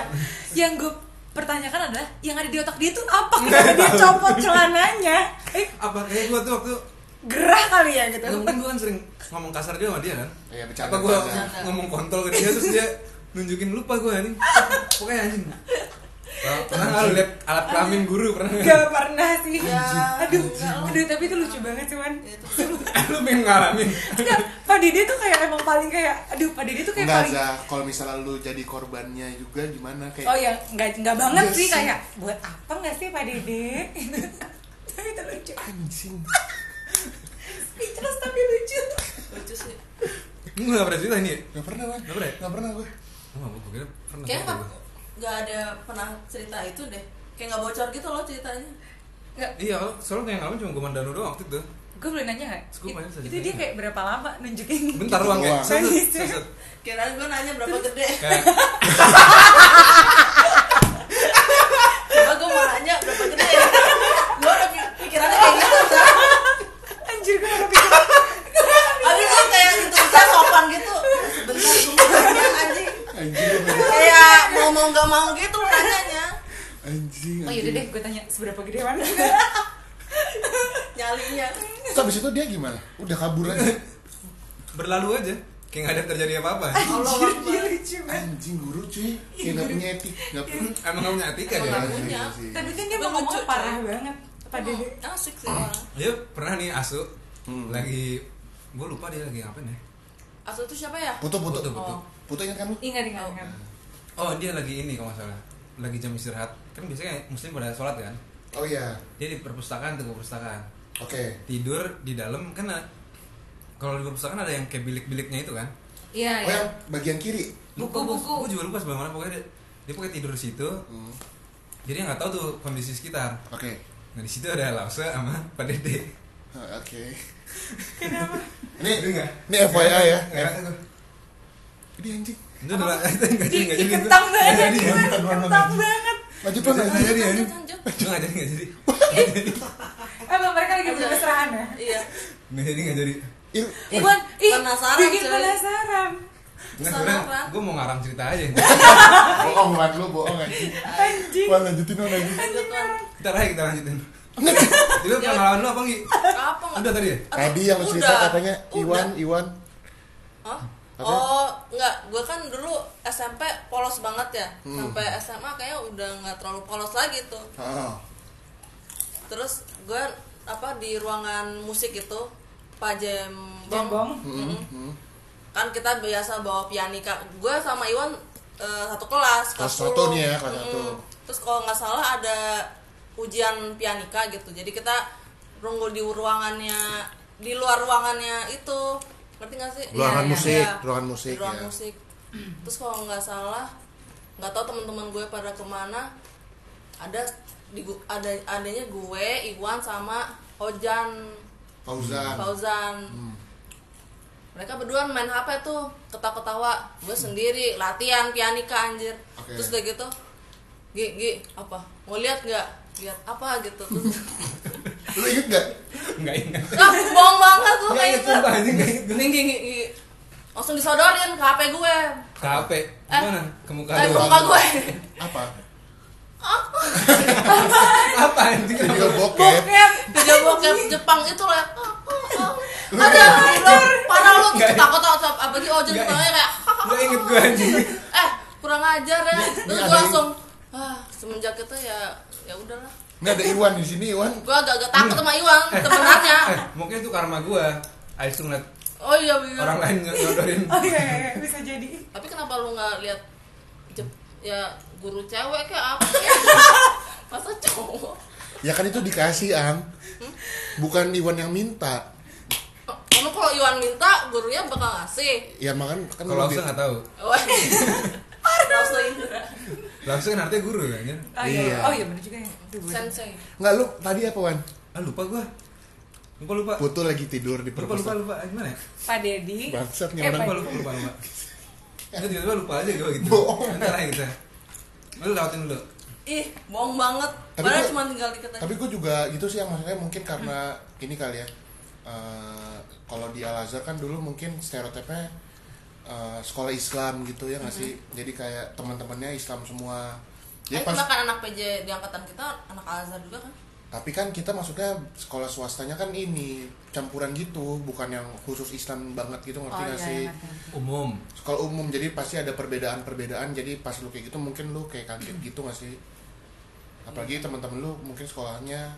yang gue pertanyakan adalah yang ada di otak dia tuh apa? Kenapa dia copot celananya? Eh Apa kayak gua tuh waktu gerah kali ya gitu. Mungkin gue kan sering ngomong kasar dia sama dia kan? Iya, bercanda, Apa gue bercanda. ngomong kontol ke dia terus dia nunjukin lupa gue anjing. Pokoknya anjing Pernah nggak lu liat alat kelamin guru pernah? Nggak? Gak pernah sih. Ya, aduh enggak aduh tapi itu lucu banget cuman Lu pengen ngalamin. Enggak, Pak Dede tuh kayak emang paling kayak aduh Pak Dede tuh kayak Enggak paling aja kalau misalnya lu jadi korbannya juga gimana? Kayak oh ya nggak nggak banget Iya sih sih. kayak buat apa nggak sih Pak Dede? Tapi itu lucu. Anjing. speechless tapi lucu. Lucu sih. Lu gak pernah cerita ini ya? Gak pernah wan. Nggak pernah ya? Gak pernah gue. Gue kira pernah kayaknya cerita nggak ada pernah cerita itu deh kayak nggak bocor gitu loh ceritanya Nggak, Iya, soalnya yang ngalamin cuma gue Danu doang waktu itu. gue boleh nanya saja. Itu dia kayak berapa lama nunjukin? Bentar kayak. Set, set, set, set. kira gue nanya berapa gede Kayak coba gue mau nanya berapa gede gue udah pi- pikirannya kayak gitu kan Anjir gue gak pikir. Habis itu kayak gitu bisa sopan gitu sebentar gue mau nanya anjing Anjing. kayak mau mau nggak mau gitu nanyanya Anjing. Oh yaudah deh, gue tanya seberapa gede mana? nyalinya Terus habis itu dia gimana? Udah kabur aja. berlalu aja. Kayak nggak ada terjadi apa-apa. Allah Dia lucu. Anjing guru cuy. Kayak gak punya etik, gak punya. Emang nggak punya etika dia. punya. sih. Tapi kan dia mau ngomong lucu, parah banget. Pak Dede. asik sih malah Dia pernah nih asu Hmm. lagi gue lupa dia lagi ngapain ya. Asu itu siapa ya Putu putu. Putu, putu. Oh. Putu ingat kan lu? Ingat ingat ingat. Oh dia lagi ini kalau nggak salah lagi jam istirahat kan biasanya muslim pada sholat kan Oh iya. dia di perpustakaan tuh perpustakaan Oke. tidur di dalam kan kalau di perpustakaan ada yang kayak bilik-biliknya itu kan Iya Oh iya. yang bagian kiri. Buku-buku. gue juga lupa sebelah mana pokoknya dia, dia pokoknya tidur di situ Hmm. jadi nggak tahu tuh kondisi sekitar Oke. nah di situ ada Lause sama Pak Dede Oke. Kenapa? Ini enggak ini FYI ya. nggak ada tuh Ini anjing. itu udah itu nggak jadi nggak Ih, jadi kentang banget. Kentang banget. Lanjut tuh. Nggak jadi ya ini lanjut lanjut Itu nggak jadi nggak jadi Emang mereka lagi bermesraan ya? iya nggak jadi nggak jadi Ih, Iwan, Penasaran, bikin penasaran. nggak Penasaran. sebenarnya gue mau ngarang cerita aja bohong Wan lu bohong anjing. Anjing. Wan lanjutin lanjut Wan. kita aja kita lanjutin jadi pengalaman lu apa Gi? apa udah tadi ya Tadi yang lu cerita katanya Iwan. Iwan. Hah? Apa? Oh, enggak, gue kan dulu SMP polos banget ya. Hmm. Sampai SMA kayaknya udah nggak terlalu polos lagi tuh. Ah. Terus gue apa di ruangan musik itu pajem Jambong. Hmm, hmm. Kan kita biasa bawa pianika. Gue sama Iwan eh, satu kelas, Kelas 10. satu nih ya, kelas. Terus kalau nggak salah ada ujian pianika gitu. Jadi kita nunggu di ruangannya di luar ruangannya itu. Ngerti nggak sih? Ruangan iya. musik, Iya. ruangan musik Di ruang ya. musik terus kalau nggak salah nggak tahu teman-teman gue pada ke mana ada di ada adanya gue Iwan sama Ojan Fauzan. Fauzan Hmm. mereka berdua main HP tuh ketawa-ketawa gue sendiri latihan pianika anjir Oke. terus udah gitu Gi, Gi, apa mau lihat nggak lihat apa gitu terus Lu inget gak? nggak ingat. Ah bohong banget tuh nggak kayak ingat. sumpah anjing nggak ingat. Gi, Gi, Gi, Gi. langsung disodorin ke HP gue. Ke HP gimana? Ke muka eh, ke lu muka gue. Apa? apa? Anjing? Video bokep. Bokep. video bokep Jepang itu lah. Ada lu parah lu takut takut apa sih Ojan Nggak. kurangnya kayak inget gue anjing. Eh kurang ajar ya. Terus gue langsung ah semenjak itu ya ya udahlah Nggak ada Iwan di sini Iwan. gue agak-agak takut sama Iwan sebenarnya. Eh mungkin itu karma gue Ais tuh ngeliat oh iya iya orang lain nyodorin. Oh iya, iya, iya, bisa jadi. tapi kenapa lu nggak lihat ya guru cewek kayak apa? Masa cowok? Ya kan itu dikasih Ang. Bukan Iwan yang minta. kamu kalau Iwan minta gurunya bakal ngasih? Ya makan kan kalau lebih- langsung nggak tahu Wah. Langsung kan artinya guru kan Oh iya, Iya. oh iya bener juga ya. Sensei. Nggak lu tadi apa Wan? ah lupa gue lupa lupa Putu lagi tidur di lupa lupa perpustakaan. lupa gimana ya Pak Dedi. Bangsat nih Eh, lupa lupa lupa lupa Nggak, tiba-tiba lupa aja gue gitu Bohong. Ntar lah kita lu lewatin dulu Ih, bohong banget. Tapi Padahal gua- cuma tinggal dikit aja. Tapi gue juga gitu sih yang maksudnya mungkin karena ini kali ya. eh, kalau di Al Azhar kan dulu mungkin stereotipnya eh, sekolah Islam gitu ya nggak sih. Jadi kayak teman-temannya Islam semua. eh, Ya pas, kan anak PJ di angkatan kita anak Al Azhar juga kan? tapi kan kita masuknya sekolah swastanya kan ini campuran gitu, bukan yang khusus Islam banget gitu ngerti Oh nggak iya, sih? iya, ngerti. umum Sekolah umum jadi pasti ada perbedaan-perbedaan. Jadi pas lu kayak gitu mungkin lu kayak kaget gitu nggak sih? Apalagi teman-teman lu mungkin sekolahnya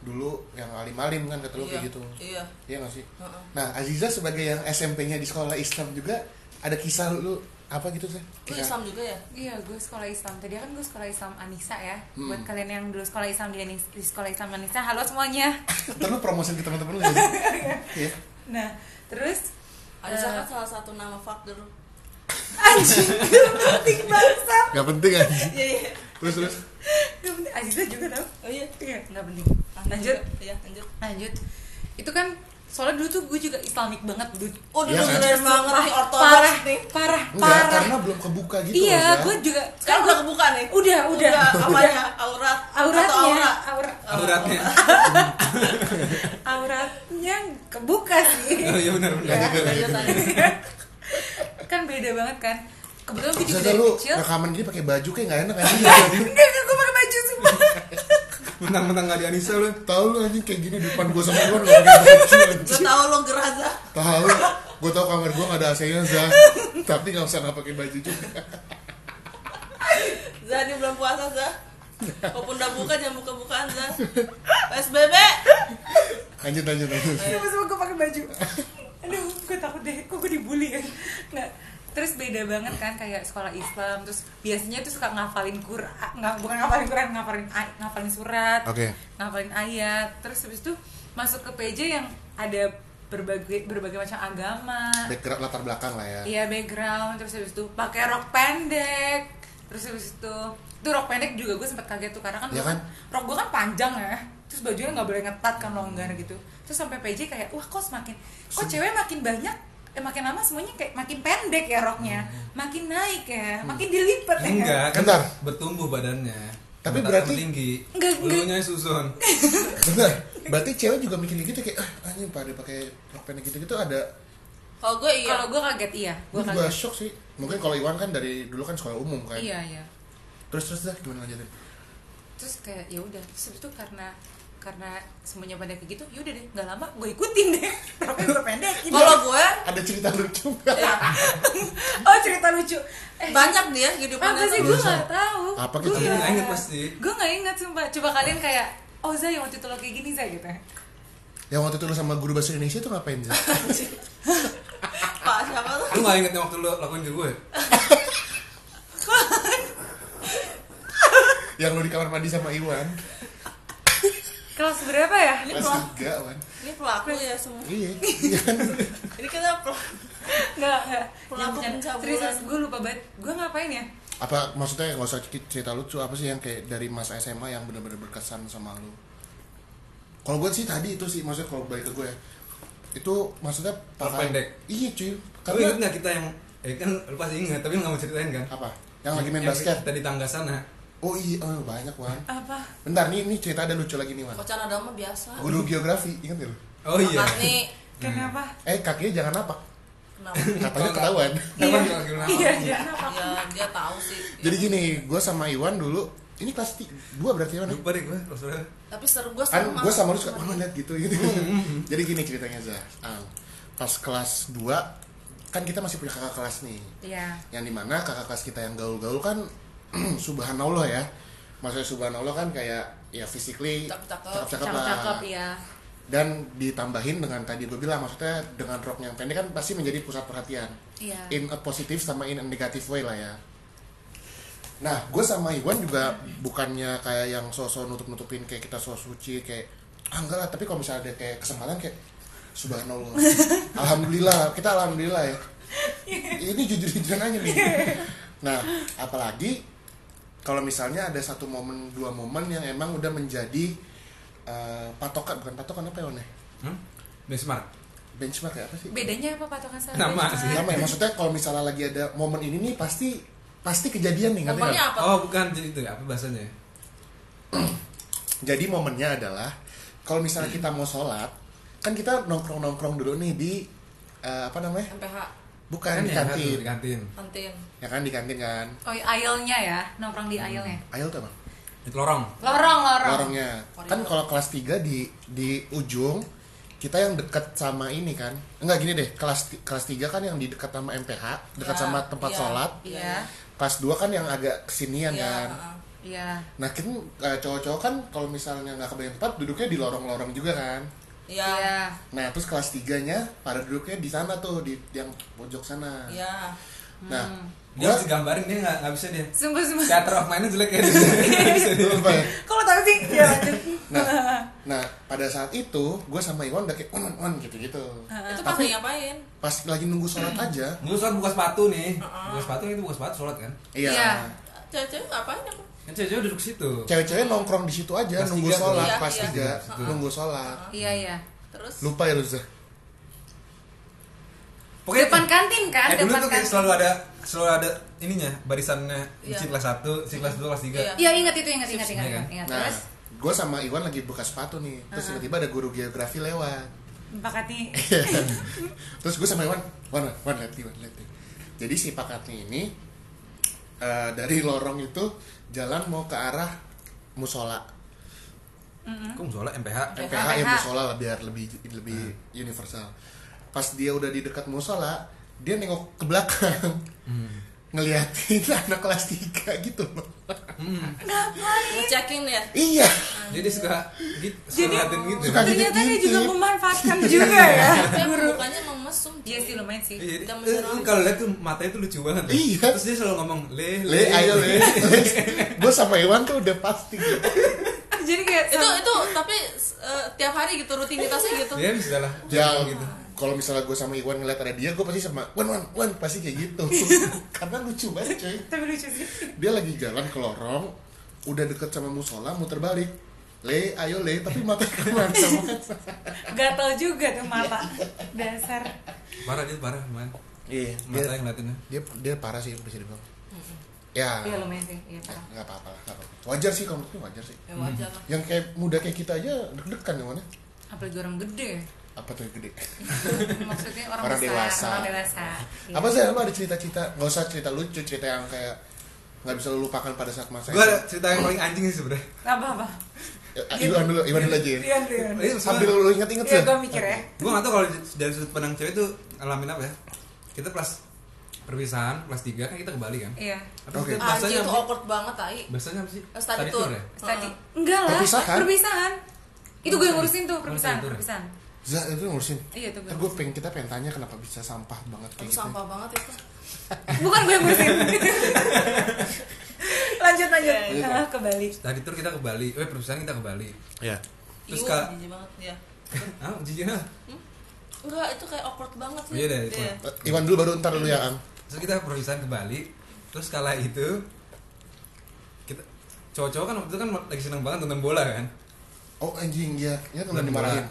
dulu yang alim-alim kan kata lu iya. kayak gitu. Iya. Iya gak sih? Heeh. Nah, Aziza sebagai yang SMP-nya di sekolah Islam juga ada kisah lu apa gitu sih? Lu Islam juga ya? Iya, gue sekolah Islam. Tadi kan gue sekolah Islam Anissa ya. Hmm. Buat kalian yang dulu sekolah Islam di, Anis- di sekolah Islam Anissa, halo semuanya. Ntar lu promosin ke teman-teman lu ya? Iya. Nah, terus Anissa Eh. kan salah satu nama fuck dulu. anjing gak penting bangsa Gak penting kan? Iya iya. Terus terus. gak penting Aziza juga tau Oh iya. iya gak penting lanjut Iya, lanjut. lanjut itu kan soalnya dulu tuh gue juga islamik banget dulu Oh, dulu Iya kan? banget nih ortodoks parah nih. parah Enggak, parah karena belum kebuka gitu iya gue juga Sekarang udah kebuka nih. udah udah apanya? Aurat. auratnya Atau aura? aurat Auratnya. auratnya kebuka sih Oh iya benar benar. Lanjut. kan beda banget kan kebetulan gue juga dari lu kecil rekaman gini pakai baju kayak gak enak kan? enggak enggak gue pakai baju sumpah Mentang-mentang gak di Anissa lu. Tahu lu anjing kayak gini di depan gue sama Iwan gak pakai baju Gue tahu lo geraza. Tahu, gue tahu kamar gue gak ada AC-nya Za. Tapi gak usah gak pakai baju juga. Zah ini belum puasa Zah. Walaupun udah buka jangan buka-bukaan Zah. PSBB. Lanjut lanjut lanjut. Sama-sama gue pakai baju Aduh, gue takut deh, kok gue dibully ya Nggak, terus beda banget kan kayak sekolah Islam terus biasanya tuh suka ngafalin Quran nggak bukan ngafalin Quran ngafalin ngafalin surat Oke. ngafalin ayat terus habis itu masuk ke PJ yang ada berbagai berbagai macam agama Background latar belakang lah ya. iya background terus habis itu pakai rok pendek terus habis itu itu rok pendek juga gue sempat kaget tuh karena kan, gua kan? rok gue kan panjang ya terus bajunya nggak boleh ngetat kan longgar gitu terus sampai PJ kayak wah kok semakin kok cewek makin banyak eh makin lama semuanya kayak makin pendek ya roknya makin naik ya makin dilipat ya Enggak, kan Bentar. bertumbuh badannya. Tapi Bentar, berarti- tinggi. Enggak. Bulunya susun. Bener. Berarti cewek juga mikir gitu kayak ah anjing pada pakai rok pendek gitu-gitu ada Kalau gue iya. kalau gue kaget iya gue gue juga kaget shock sih. Mungkin kalau Iwan kan dari dulu kan sekolah umum kan. iya iya Terus terus dah gimana lanjutin? terus kayak ya udah itu karena karena semuanya pada kayak gitu yaudah deh nggak lama gue ikutin deh roknya gue pendekin Kalau gue Ada cerita lucu nggak? ya, oh cerita lucu eh banyak dia kehidupannya. apa sih gue nggak tahu Apa gitu? Tapi nggak- inget pasti. gue nggak inget sumpah coba kalian kayak oh Zai yang waktu itu lo kayak gini Zai gitu Yang waktu itu lu sama guru bahasa Indonesia tuh ngapain sih? Pak siapa tuh? Lu gak inget yang waktu lu lakuin ke gue? yang lu di kamar mandi sama Iwan. Kelas berapa ya Ini Kelas pelaku, tiga, Wan. ini pelaku ya semua. Iya, iya kan? Ini kita pelaku. nggak nggak Pelaku pencabulan. serius gue lupa banget gue ngapain ya Apa maksudnya nggak usah cerita lucu apa sih yang kayak dari masa SMA yang benar-benar berkesan sama lu? Kalau gue sih tadi itu sih maksudnya kalau balik ke gue ya, itu maksudnya pakai- pendek. Iya cuy. Karena inget gak kita yang Eh kan lu pasti inget, tapi lu gak mau ceritain kan? apa? Yang lagi main basket. Tadi tangga sana Oh iya, oh banyak Wan. apa Bentar nih, ini cerita ada lucu lagi nih Wan. Kocan ada mah biasa. Guru geografi, ingat gak lu? Oh iya Nih, kenapa Eh kakinya jangan apa? kenapa? Katanya ketahuan. Kenapa dia lagi kenapa? iya iya kenapa Ya dia tahu sih. Jadi gini, gue sama Iwan dulu, ini kelas 2 berarti Iwan ya? Lupa deh gue? Tapi seru gue kan sama. gue sama lu suka mama lihat gitu gitu jadi gini ceritanya Zah Ah, pas kelas 2 kan kita masih punya kakak kelas nih iya yang di mana kakak kelas kita yang gaul-gaul kan subhanallah ya. Maksudnya subhanallah kan kayak ya physically Cakep-cakep. lah. ya dan ditambahin dengan tadi gue bilang maksudnya dengan rok yang pendek kan pasti menjadi pusat perhatian. Iya. In a positive sama in a negative way lah ya. Nah gue sama Iwan juga bukannya kayak yang sosok nutup-nutupin kayak kita so suci kayak ah enggak lah. Tapi kalau misalnya ada kayak kesempatan kayak subhanallah. Alhamdulillah kita alhamdulillah ya. Ini jujur-jujuran aja nih. Nah apalagi kalau misalnya ada satu momen dua momen yang emang udah menjadi eh, patokan bukan patokan apa ya ya? Hmm? Benchmark benchmark ya apa sih bedanya apa patokan sama Nama benchmark? sih. Sama ya, maksudnya kalau misalnya lagi ada momen ini nih pasti pasti kejadian nih ngerti apa? Oh bukan, jadi itu apa bahasanya? Jadi momennya adalah kalau misalnya kita mau sholat, kan kita nongkrong nongkrong dulu nih di eh, apa namanya? MPH Bukan di ya, kantin, di kantin kantin. ya kan di kantin kan? oh aisle-nya ya nongkrong di aisle-nya Ayo tuh bang, Itu lorong lorong lorong lorongnya. Kan kalau kelas 3 di di ujung kita yang deket sama ini kan? Enggak gini deh, kelas kelas 3 kan yang di dekat sama MPH, dekat Ya, sama tempat iya. sholat. iya Kelas 2 kan yang agak kesinian Iya, kan? heeh. iya Nah, kan cowok-cowok kan kalau misalnya nggak kebayang tempat duduknya di lorong-lorong juga kan? Iya. iya Nah, terus kelas 3-nya pada duduknya di sana tuh di yang pojok sana. Iya. Nah, dia gua harus digambarin dia nggak nggak bisa dia Sumpah sumpah. theater of mind jelek ya Nggak bisa dia. lupa ya. Kalau tahu sih ya lanjut. Nah, nah pada saat itu gue sama Iwan udah kayak on on gitu gitu. Itu pas lagi ngapain? Pas lagi nunggu sholat aja, Nggak sholat buka sepatu nih buka sepatu itu buka sepatu sholat kan iya. Iya. Cewek-cewek ngapain aku? Kan cewek-cewek duduk situ Cewek-cewek nongkrong di situ aja nunggu tiga tuh. sholat Iya, pas iya. tiga Situ. nunggu sholat. Iya iya. Terus Lupa ya Luza. pokoknya Depan kantin kan? eh, dulu Depan tuh kayak kantin. selalu ada selalu ada ininya barisannya Iya. si kelas 1, si kelas 2, kelas 3 Iya. Iya ingat itu ingat ingat ingat Iya kan? ingat. Nah, Terus gue sama Iwan lagi buka sepatu nih. Terus tiba-tiba ada guru geografi lewat. Pak Kati. Terus gue sama Iwan, Wan, Wan, lihat nih, Wan, lihat. Jadi si Pak Katni ini eh, dari lorong itu jalan mau ke arah musola. kok sholat MPH MPH ya musola lah biar lebih lebih universal. Pas dia udah di dekat musola, dia nengok ke belakang. Ngeliatin anak kelas 3 gitu loh. ngecekin ya? iya. jadi suka gitu suka ngeliatin gitu Suka Ternyata dia juga memanfaatkan juga ya. Tapi mukanya emang mesum. Iya sih lumayan sih. Iya, jadi, Kita eh, kalau lihat tuh matanya tuh lucu banget tuh. Iya. Terus dia selalu ngomong le Le, ayo le. gue sama Iwan tuh udah pasti gitu. Jadi kayak Itu itu tapi eh, tiap hari gitu rutinitasnya gitu. Dia bisa lah. Ya, gitu. Kalau misalnya gue sama Iwan ngeliat ada dia, gue pasti sama Wan, Wan, Wan, pasti kayak gitu. Karena lucu banget coy. tapi lucu sih. Dia lagi jalan ke lorong, udah deket sama musola, muter balik. Le, ayo le, tapi mata ke mana sama Gatel juga tuh mata. Dasar. Parah dia parah man. Iya, Mata dia, yang ngeliatinnya. dia, dia parah sih bisa dibilang. Ya, Iya lumayan sih. Iya parah. nggak apa-apa lah. Wajar sih kalau menurut gue wajar sih. Ya wajar lah. Yang kayak muda kayak kita aja deg-degan yang mana? Apalagi orang gede. Apa tuh yang gede? Maksudnya orang, Orang besar, dewasa. orang dewasa. Iya. Apa sih lu ada cerita-cerita? Nggak usah cerita lucu, cerita yang kayak nggak bisa lu lupakan pada saat masa Gue ada cerita yang paling anjing sih sebenernya. Apa apa? Ya, Iwan dulu, Iwan dulu aja ya. Iya iya. Ini Sambil lu inget-inget Iya sih. gue mikir ya. Gue gak tau kalau dari sudut pandang cewek tuh ngalamin apa ya. Kita kelas perpisahan, kelas 3 kan kita ke Bali kan. Iya. Oke. Anjing bahasanya itu awkward banget tai. Bahasanya apa sih? Eh, study Study tour. ya? Tadi enggak lah. Perpisahan? Perpisahan. Itu gue yang ngurusin tuh perpisahan, Betul, betul. perpisahan. Zah, itu ngurusin. Iya tuh gue. Pengen kita pengen tanya kenapa bisa sampah banget kayak gitu. sampah banget itu. Bukan gue yang ngurusin. lanjut lanjut. Iya, iya. Ah, ke Bali. Study tour kita ke Bali. Eh perpisahan kita ke Bali. Ya. Terus Kak- jijik banget ya. Ah, jijik ah. Enggak, itu kayak awkward banget sih. Iya deh, itu. Iya. Eh, Iwan dulu baru ntar dulu ya Ang. Terus kita perpisahan ke Bali. Terus kala itu kita cowok-cowok kan waktu itu kan lagi seneng banget nonton bola kan. Oh anjing ya, ya teman dimarahin.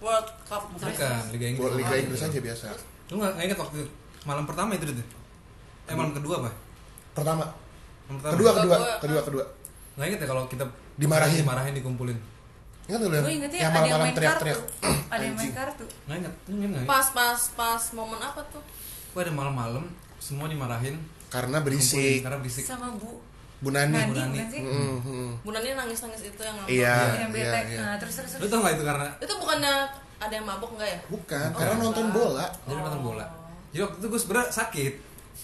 World Cup bukan. Bukan, Liga Inggris. Liga Inggris aja biasa. Lu gak, gak inget waktu malam pertama itu tuh? Eh malam kedua apa? Pertama, kedua, kedua, Kedua. kedua, kedua. Gak inget ya kalau kita Dimarahin. dimarahin dikumpulin. Ingat dulu ya? Gue ingetnya yang ada yang malam-malam main teriak-teriak. kartu. Ada yang main kartu. Gak inget, lu inget gak? Pas pas pas momen apa tuh? Gue ada malam-malam semua dimarahin Karena berisik. karena berisik. Sama Bu Bu Nani. Nani, Bu Nani. bukan? Mm, mm. Bu Nani nangis-nangis itu yang ngambek. Iya, yang iya, bete. iya. Nah, terus terus Lu tau gak itu karena Itu bukannya ada yang mabok enggak ya? Bukan, karena nonton bola. jadi nonton bola. Jadi waktu itu gue sebenernya sakit.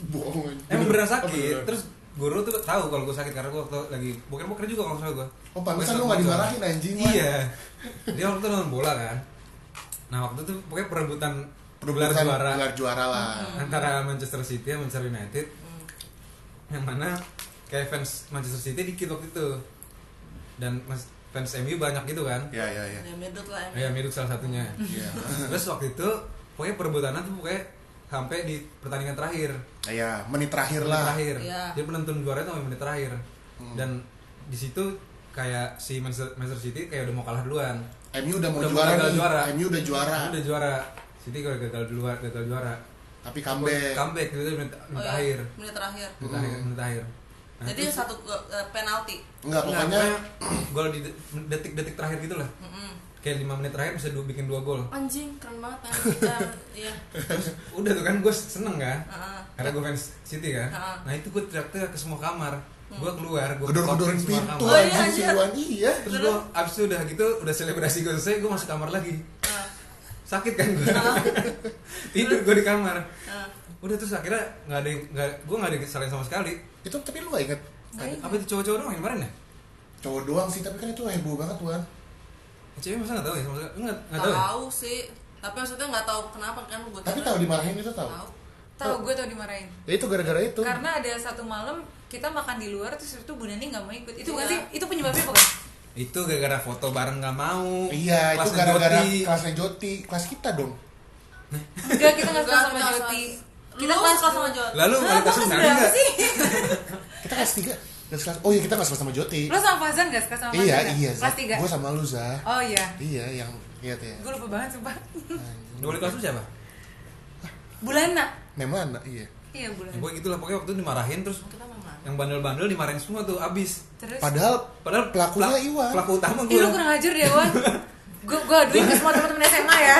Bohong. Emang beneran Oh, sakit. Terus guru tuh tahu kalau gue sakit karena gue waktu lagi boker-boker juga kalau salah gue. Oh, pantesan lu gak dimarahin anjing. Iya. Dia waktu itu nonton bola kan. Nah waktu itu pokoknya perebutan gelar juara Gelar juara lah. antara Manchester City dan Manchester United. Yang mana kayak fans Manchester City dikit waktu itu. Dan mas- fans MU banyak gitu kan. Iya, iya, iya. Ada yang medut lah Ya. Mirut salah satunya. Iya. Terus waktu itu pokoknya perebutannya tuh pokoknya sampai di pertandingan terakhir. Iya, menit terakhir Menit lah. terakhir. Iya. Jadi penentuan juara itu menit terakhir. Hmm. Dan di situ kayak si Manchester, Manchester City kayak udah mau kalah duluan. MU udah mau Udah juara gagal nih. juara. MU udah juara. Udah juara. City kalau gagal duluan, gagal juara. Tapi comeback. Comeback itu menit, Oh, menit iya. akhir. Menit terakhir. Menit akhir, menit akhir. Nah, Jadi terus- satu eh, penalti. Enggak, pokoknya gol di de- detik-detik terakhir gitu lah. Mm-mm. Kayak 5 menit terakhir bisa du- bikin dua gol. Anjing, keren banget. Eh, Iya. Udah tuh kan gue seneng kan. Heeh. Karena gue fans City kan. Ha-ha. Nah itu gue teriak-teriak ke semua kamar. Gue keluar, gue gedor-gedorin pintu Oh, iya, anjing si anjir. Iwan. Iya. Terus gue abis itu udah gitu, udah selebrasi gue selesai, gue masuk kamar lagi. Heeh. Sakit kan gue. Tidur gue di kamar. Heeh. Udah terus akhirnya nggak ada, nggak, gue nggak ada kesalahan sama sekali. Itu tapi lu gak inget Apa itu cowok-cowok doang yang kemarin ya? cowok doang sih, tapi kan itu heboh banget Wan. Cewek masa nggak tahu ya? Masa nggak nggak tahu ya? Tahu sih. Tapi maksudnya nggak tahu kenapa kan gue Tapi tahu dimarahin itu tahu. Tahu. tahu gue tau dimarahin Ya itu gara-gara itu. karena ada satu malam kita makan di luar terus itu Bu Nani nggak mau ikut itu bukan Iya. sih itu penyebabnya bukan Itu gara-gara foto bareng nggak mau. Iya, itu gara-gara kelasnya Joti, kelas kita dong. enggak kita nggak sama Joti Kita kelas kelas sama Jot. Lalu kualitasnya kelas nggak enggak? sih Kita kelas 3. Kelas kelas. Oh iya, kita kelas sama Joti. lo sama Fazan gak suka sama Fazan Iya, nggak? iya. kelas tiga Gue sama lu, Zah. oh iya Iya, yang iya tuh ya. gue lupa banget sumpah Dua kelas lu siapa? Bulana Memang iya. iya Ya, Bulana pokoknya gitu lah, pokoknya waktu itu dimarahin terus yang bandel-bandel dimarahin semua tuh abis. terus Padahal Padahal Pelakunya pelak- Iwan. Pelaku utama Ih, gue. lu kurang ajar deh Wan gue gue aduin ke semua teman-teman SMA ya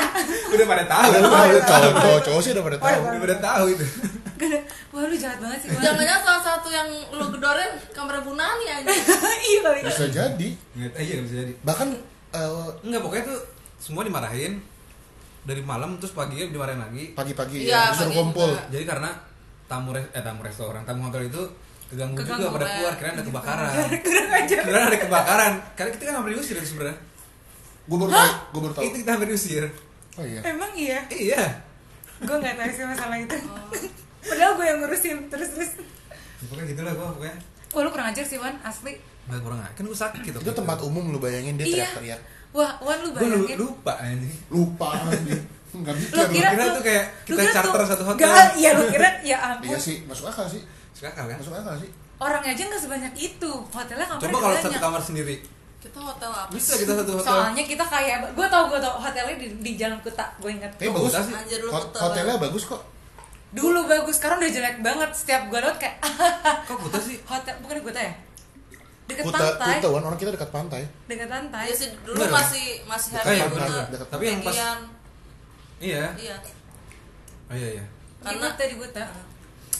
Udah pada tahu. Udah iya. tahu, cowok cowok sih udah pada tahu. Udah pada tahu itu. Wah lu jahat banget sih Jangan-jangan salah satu yang lu gedorin kamar Bu Nani aja. iya kali Bisa jadi. Nggak tahu, iya nggak bisa jadi. Bahkan eh, Enggak, pokoknya tuh semua dimarahin dari malam terus paginya dimarahin lagi. pagi-pagi Iya, ya, disuruh pagi kumpul. juga. Jadi karena tamu res- eh tamu restoran, tamu hotel itu keganggu, Keganggu, juga pada ya. keluar kira ada kebakaran. Kira ada kebakaran. Karena kita kan hampir diusir itu sebenarnya. Gue baru tahu, gue baru tahu. Itu kita hampir diusir. Oh iya. emang iya Iya. gue nggak tahu sih masalah itu padahal gue yang ngurusin terus terus Ya, pokoknya gitulah gua pokoknya. wah lu kurang ajar sih Wan asli Nggak kurang aja. Kan gua sakit Itu tempat umum lu bayangin dia iya teriak-teriak. wah Wan lu Gue bayangin lupa anjing. Lupa anjing. Enggak mikir. lu lu. kira, kira lu- tuh kayak lu kita kira charter tuh- satu hotel. Nggak, iya lu kira ya ampun Iya sih, masuk akal sih. Suka akal kan? Masuk akal sih. orangnya aja nggak sebanyak itu hotelnya kamarnya Coba kalau satu kamar sendiri. Kita hotel apa? Bisa kita satu hotel. soalnya kita kayak gue tau gue tau hotelnya di, di Jalan Kuta gue ingat Tapi Oh, bagus sih. Anjir lu Hot- hotel. hotelnya bagus kok. dulu bagus sekarang udah jelek banget setiap gue lewat kayak Kok buta sih? hotel bukan Kuta ya dekat Kuta, pantai Kuta, orang kita dekat pantai. dekat pantai Iya sih dulu Bener. masih masih bener. bener, dekat. Tapi yang pas iya. iya. Oh iya iya. karena Karena- tadi Kuta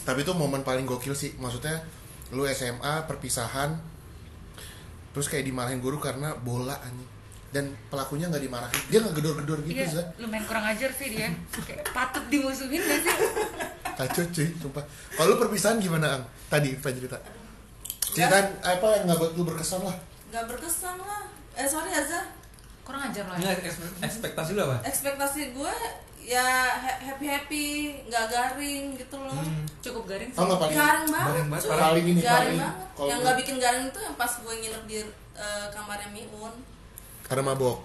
Tapi itu momen paling gokil sih. Maksudnya lu SMA perpisahan terus kayak dimarahin guru karena bola anjing. Dan pelakunya nggak dimarahin. Dia nggak gedor-gedor gitu, Iya, Zah. lumayan kurang ajar sih dia. Kayak patut dimusuhin gak sih? Kacau cuy, sumpah. Kalau lu perpisahan gimana, Ang? Tadi apa cerita? Ceritain apa yang nggak buat lu berkesan lah. nggak berkesan lah. Eh sorry Azza. Kurang ajar lah. Enggak eks- ekspektasi lu apa? Ekspektasi gue ya happy happy, nggak garing gitu loh. Hmm. Cukup garing sih. Oh paling Garing banget, Garing banget, cuy. parah. Paling ini, garing paling. banget. Yang nggak bikin garing itu yang pas gue nginep di eh, kamarnya Miun. karena mabok.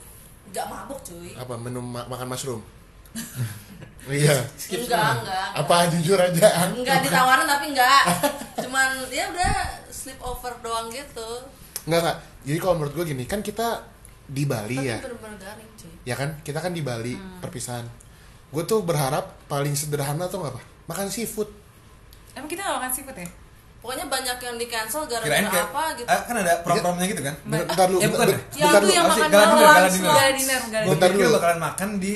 Nggak mabuk cuy. Apa menu ma- makan mushroom? iya. Enggak, enggak. Apa jujur aja? Enggak ditawarin tapi enggak. Cuman ya udah sleep over doang gitu. Enggak, enggak. Jadi kalau menurut gue gini, kan kita di Bali Tapi ya. bener-bener garing cuy. Ya kan? Kita kan di Bali, Hmm. perpisahan. Gue tuh berharap paling sederhana tuh apa? Makan seafood. Emang kita gak makan seafood ya? Pokoknya banyak yang di cancel gara-gara apa gitu. ah, kan ada prom-promnya gitu kan? Bentar, bentar lu, Eh, bentar, bukan bentar, Ya bentar itu lu. yang makan Gala dinner, malam, gala dinner. gala dinner, gala Gua Bentar dinner. pikir dulu. bakalan makan di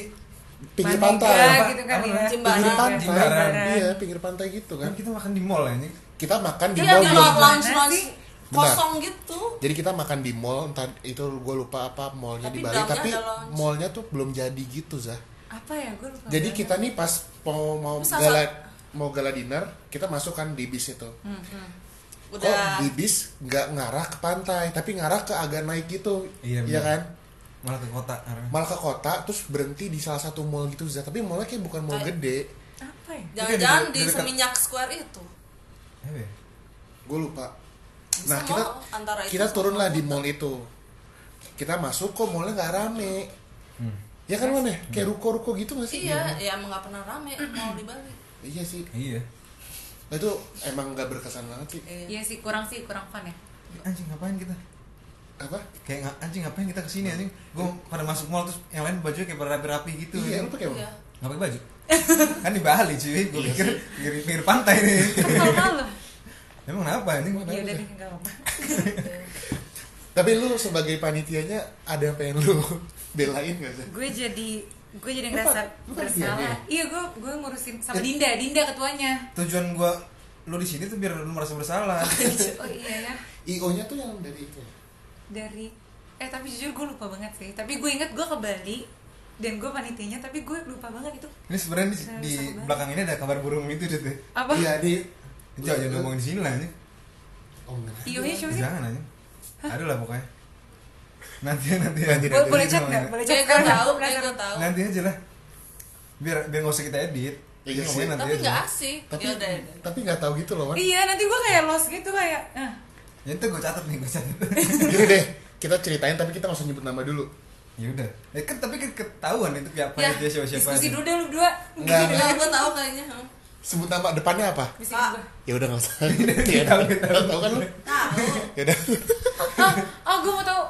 Pinggir Manega pantai. gitu kan Apa ya. Pinggir pantai. Iya, pinggir pantai gitu kan. kan kita makan di mall ini. Kita makan di Iya mall di lounge lounge kosong gitu. Jadi kita makan di mall, entar itu gue lupa apa mallnya di Bali, tapi mallnya tuh belum jadi gitu, Zah. Apa ya? Gue lupa. Jadi kita nih pas mau mau Bisa, gala mau gala dinner, kita masuk kan di bis itu. Hmm, hmm. Kok Udah di bis nggak ngarah ke pantai, tapi ngarah ke agak naik gitu, Iya, Iya kan? Malah ke kota. Malah ke kota, terus berhenti di salah satu mall gitu, Zah. Tapi mallnya kayak bukan mall gede. Apa ya? jangan-jangan Di- di, Seminyak Square itu. Ya? Gue lupa. Bisa Nah kita kita sama turun lah di mall itu. Kita masuk kok mallnya nggak rame. Hmm. Ya kan mana? Kayak ruko-ruko gitu nggak sih? Iya, ya emang nggak pernah rame mau di Bali. Iya sih. Iya. Nah, itu emang nggak berkesan banget sih. Iya. Iya sih, kurang sih, kurang fun ya. Anjing ngapain kita? Apa? Kayak nga- anjing ngapain kita ke sini anjing? Gue pada masuk mall terus yang lain bajunya kayak pada rapi-rapi gitu. Iya, lu pakai apa? Iya. Nggak pakai baju. kan di Bali cuy, gue pikir pinggir, pinggir pantai nih. Malam. Emang kenapa anjing? Ya udah enggak apa-apa. Tapi lu sebagai panitianya ada yang pengen lu belain gak sih? Gue jadi gue jadi ngerasa bersalah. dia? Iya, gue gue ngurusin sama. Dinda, Dinda ketuanya. Tujuan gue lu di sini tuh biar lu merasa bersalah. Oh iya ya. IO-nya tuh yang dari itu. Dari eh tapi jujur gue lupa banget sih. Tapi gue inget gue ke Bali dan gue panitianya tapi gue lupa banget itu Ini sebenarnya di, di belakang ini ada kabar burung itu deh. tuh. apa Iya, di Jangan ngomongin di sini lah anjing. Oh, enggak. Ionya siapa sih Jangan anjing. Ada lah pokoknya. Nanti nanti Nanti, Bo- nanti. boleh chat ngomongin. nggak boleh chat Kayak gue tahu, gue tahu. Nanti aja lah. Biar biar nggak usah kita edit. Iya sih. Ngomongin nanti tapi nggak asik Tapi ya udah ya udah. tapi nggak tahu gitu loh, Wan. iya nanti gue kayak lost gitu kayak eh, Ya itu gue catat nih, gue catat. Gini deh, kita ceritain tapi kita nggak usah nyebut nama dulu. ya udah. Eh, kan tapi kan ketahuan itu kayak apa ya dia siapa siapa. diskusi dulu deh lu berdua Enggak, deh. gue tahu kayaknya. Sebut nama depannya apa? Ah. Ya udah nggak usah. Ya tahu kan lu? tahu Ya udah. oh oh gue mau tahu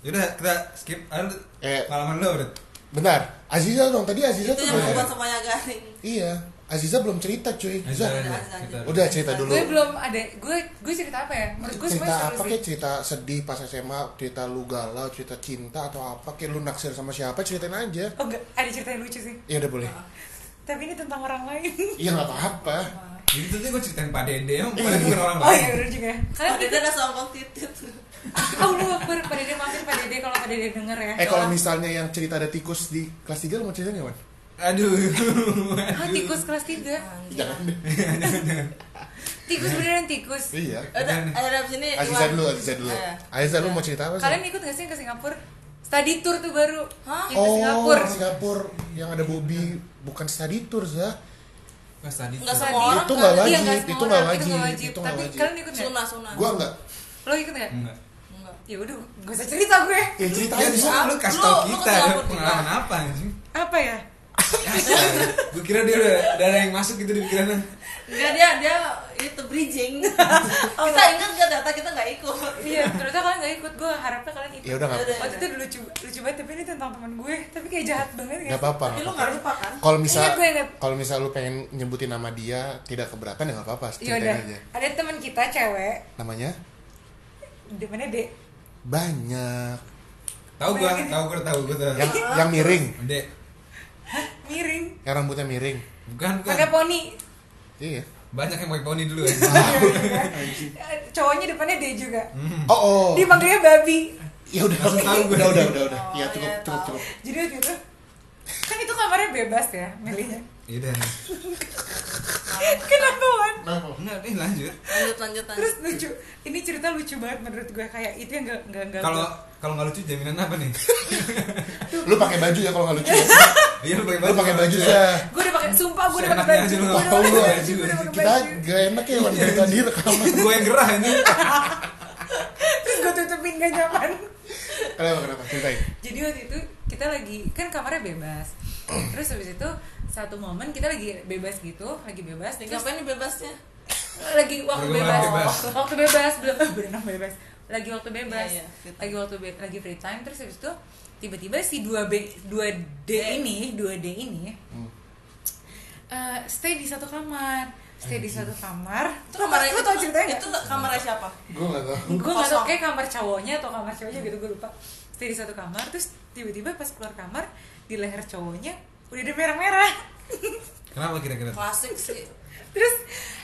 Ya udah kita skip. Ada Eh. pengalaman lu, Bro. Bentar, Aziza dong. Tadi Aziza itu tuh yang membuat semuanya garing Iya, Aziza belum cerita cuy. Udah, Aziza, kita- Aziza. udah cerita dulu. gue belum ada gue gue cerita apa ya menurut gue cerita semuanya apa kayak cerita sedih pas SMA, cerita lu galau, cerita cinta atau apa kayak lu naksir sama siapa ceritain aja. oh enggak ada cerita yang lucu sih Ya udah boleh. tapi ini tentang orang lain Iya nggak apa-apa. Jadi tadi gue ceritain Pak Dede, Pak Dede bukan orang oh lain. iya bener juga kalian Padahal ada songkok titit oh lu akbar Pak Dede maafin Pak Dede kalau Pak Dede denger ya Eh kalau misalnya yang cerita ada tikus di kelas 3 lu mau cerita nggak, Wan? Aduh. ah tikus kelas 3 Jangan deh. tikus beneran tikus Iya. ada ada di sini Aziza dulu, Aziza dulu. Iya. Aziza lu mau cerita apa sih? kalian ikut gak sih ke Singapura study tour tuh baru Hah? Ke Oh, Singapura Singapura yang ada Bobby bukan study tour, Zah. Pas tadi. Nggak tuh. semua orang Itu kan. nggak Iya, wajib, nggak semua itu orang, nggak itu wajib, nggak wajib. itu nggak tapi wajib. kalian ikut nggak sunah sunah Gua enggak. lo ikut nggak Enggak. Enggak. Ya udah gak usah cerita gue Ya cerita Ya, aja. lu kasih tau kita pengalaman apa anjing? apa ya gue kira dia udah, udah ada yang masuk gitu di pikirannya. Enggak dia dia itu bridging. kita ingat gak data kita nggak ikut. iya ternyata kalian nggak ikut gue harapnya kalian ikut Ya udah nggak Udah. apa-apa. waktu itu lucu lucu banget tapi ini tentang teman gue tapi kayak jahat banget Nggak apa-apa. Tapi lu nggak lupa kan? Kalau misal Iya, kalau misal lu pengen nyebutin nama dia tidak keberatan ya nggak apa-apa, ya ceritain aja. ada teman kita cewek Namanya di mana dek banyak. Tahu gua, tahu gua tahu gua tahu. Yang yang miring, Dek, miring yang rambutnya miring. bukan bukan. pakai poni Iya. Banyak yang pakai poni dulu ya. Cowoknya depannya D juga Oh, oh. dipanggilnya babi Ya udah, tahu gue. udah, udah, udah, udah. Oh, Ya cukup, iya, cukup, cukup. jadi waktu itu kan itu kamarnya bebas ya milihnya Iya udah. kenapa Wan? Enggak, nih lanjut. Lanjut lanjut lanjut. terus lucu ini cerita lucu banget menurut gue kayak itu yang gak gak gak Kalau kalau nggak lucu jaminan apa nih? Lu pakai baju ya kalau nggak lucu. ya? Iya lu pakai Lu pakai baju ya. gue udah pakai sumpah gue udah pakai baju gue nggak udah tahu pakai lu. baju Kita baju gak enak ya Wan dari tadi rekaman. Gue yang gerah ini. terus gue tutupin gak nyaman Kenapa, kenapa? Ceritain. jadi waktu itu kita lagi kan kamarnya bebas terus habis itu satu momen kita lagi bebas gitu lagi bebas Lagi terus ngapain nih bebasnya? lagi waktu bebas. bebas. waktu bebas belum berenang bebas lagi waktu bebas Iya, iya, time. lagi waktu be- lagi free time terus habis itu tiba-tiba si 2 B 2 D ini 2 D ini eh, stay di satu kamar stay di satu kamar Itu kamarnya lu tau ceritanya Itu nggak? kamarnya siapa? Gue gak tau. gue nggak tau kayak kamar cowoknya atau kamar cowoknya gitu gue lupa stay di satu kamar terus tiba-tiba pas keluar kamar di leher cowoknya udah ada merah-merah Kenapa kira-kira? Klasik sih. terus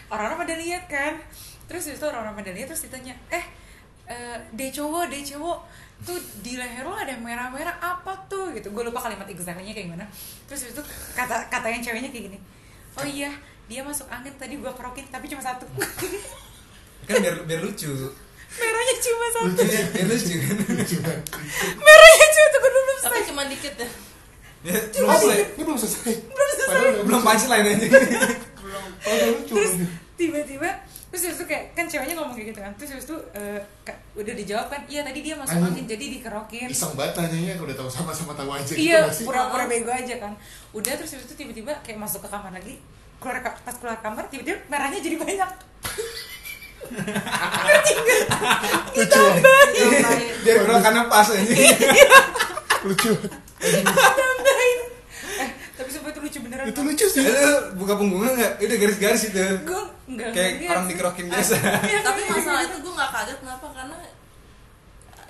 orang-orang pada lihat kan terus itu orang-orang pada lihat terus ditanya eh eh deh cowok deh cowok tuh di leher lo ada yang merah-merah apa tuh gitu gue lupa kalimat exactly-nya kayak gimana terus itu kata kata yang ceweknya kayak gini oh iya dia masuk angin tadi gue kerokin tapi cuma satu Kan biar biar lucu. merahnya cuma satu Iya, biar lucu kan. Lucu merahnya cuma tuh gue belum Tapi selesai cuma dikit ya. Ya, belum selesai. ini belum selesai. belum selesai Belum punchline aja. Belum. Oh, lucu. terus tiba-tiba terus itu kayak kan ceweknya ngomong kayak gitu kan terus habis itu eh, udah dijawab kan iya tadi dia masuk angin jadi dikerokin Iseng banget nanyanya, udah tahu sama-sama tahu aja gitu iya pura-pura bego aja kan udah terus habis itu tiba-tiba kayak masuk ke kamar lagi keluar pas keluar kamar tiba-tiba merahnya jadi banyak Lucu. Ditambahin. Biar gerakannya pas aja. Lucu. tambahin eh tapi sumpah itu lucu beneran Itu lucu sih. Itu buka punggungnya enggak? Itu garis-garis itu. gue enggak Kayak ngeliat orang dikerokin biasa. Iya, Tapi masalah gitu. itu gue nggak kaget kenapa karena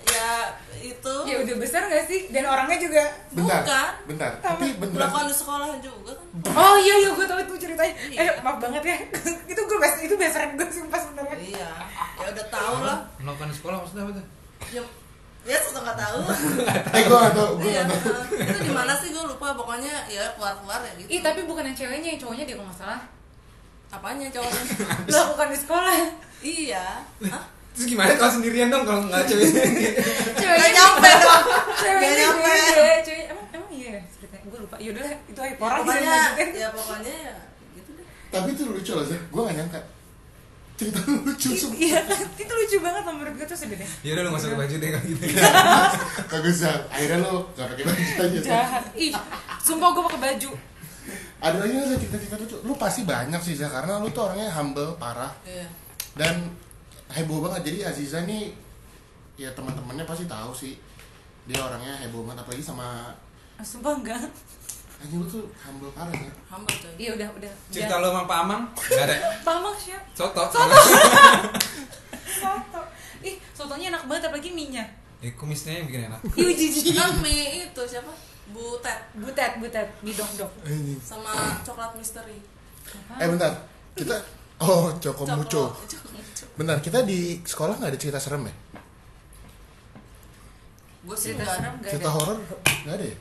ya itu ya udah besar gak sih dan orangnya juga Bentar, Bukan. bentar. Tapi beneran. melakukan sekolah juga kan. oh iya iya gue tau itu ceritanya eh Iya. maaf banget ya itu gue best itu best friend gue sumpah sebenarnya Iya. Ya udah tahu lah. Melakukan sekolah maksudnya apa tuh? Ya, ya susah nggak tahu. Eh, gue gak tau, gue gak tau. Itu di mana sih gue lupa pokoknya ya keluar-keluar ya gitu. Ih tapi bukan yang ceweknya, yang cowoknya dia kalau nggak salah Apanya cowoknya? Melakukan di sekolah iya. Hah? Terus gimana kalau sendirian dong kalau nggak cewek? Ceweknya Gak nyampe dong. Ceweknya Gak nyampe. beda Ceweknya, emang, emang iya ya ceritanya Gue lupa, yaudah itu aja orang Pokoknya ya pokoknya ya tapi itu lucu loh sih gue gak nyangka cerita lu lucu sumpah. iya itu lucu banget loh menurut gue tuh sebenarnya. Ya udah lu masuk ke baju deh kalau gitu. Kagak usah akhirnya lu gak pakai baju aja jahat. Ih sumpah gue pakai baju. Ada lagi nggak cerita-cerita lucu? Lu pasti banyak sih Zah karena lu tuh orangnya humble parah. Iya. dan heboh banget. Jadi Aziza nih ya teman-temannya pasti tahu sih. Dia orangnya heboh banget apalagi sama Ah, sumpah enggak anjing lu tuh humble parah ya Hamba tuh. iya udah udah. Cerita lu sama Pak Amang? Nggak ada. Pamak siap? Soto. Soto. Ih sotonya enak banget apalagi minyak eh kumisnya yang bikin enak. Ih jijik. Kan mie itu siapa? Butet. Butet butet. Mie dong dong. Anjing. sama coklat misteri. eh bentar. Kita oh Joko Muco. Bentar kita di sekolah nggak ada cerita serem ya? Gue cerita enggak serem gak cerita ada. horor nggak ada ya.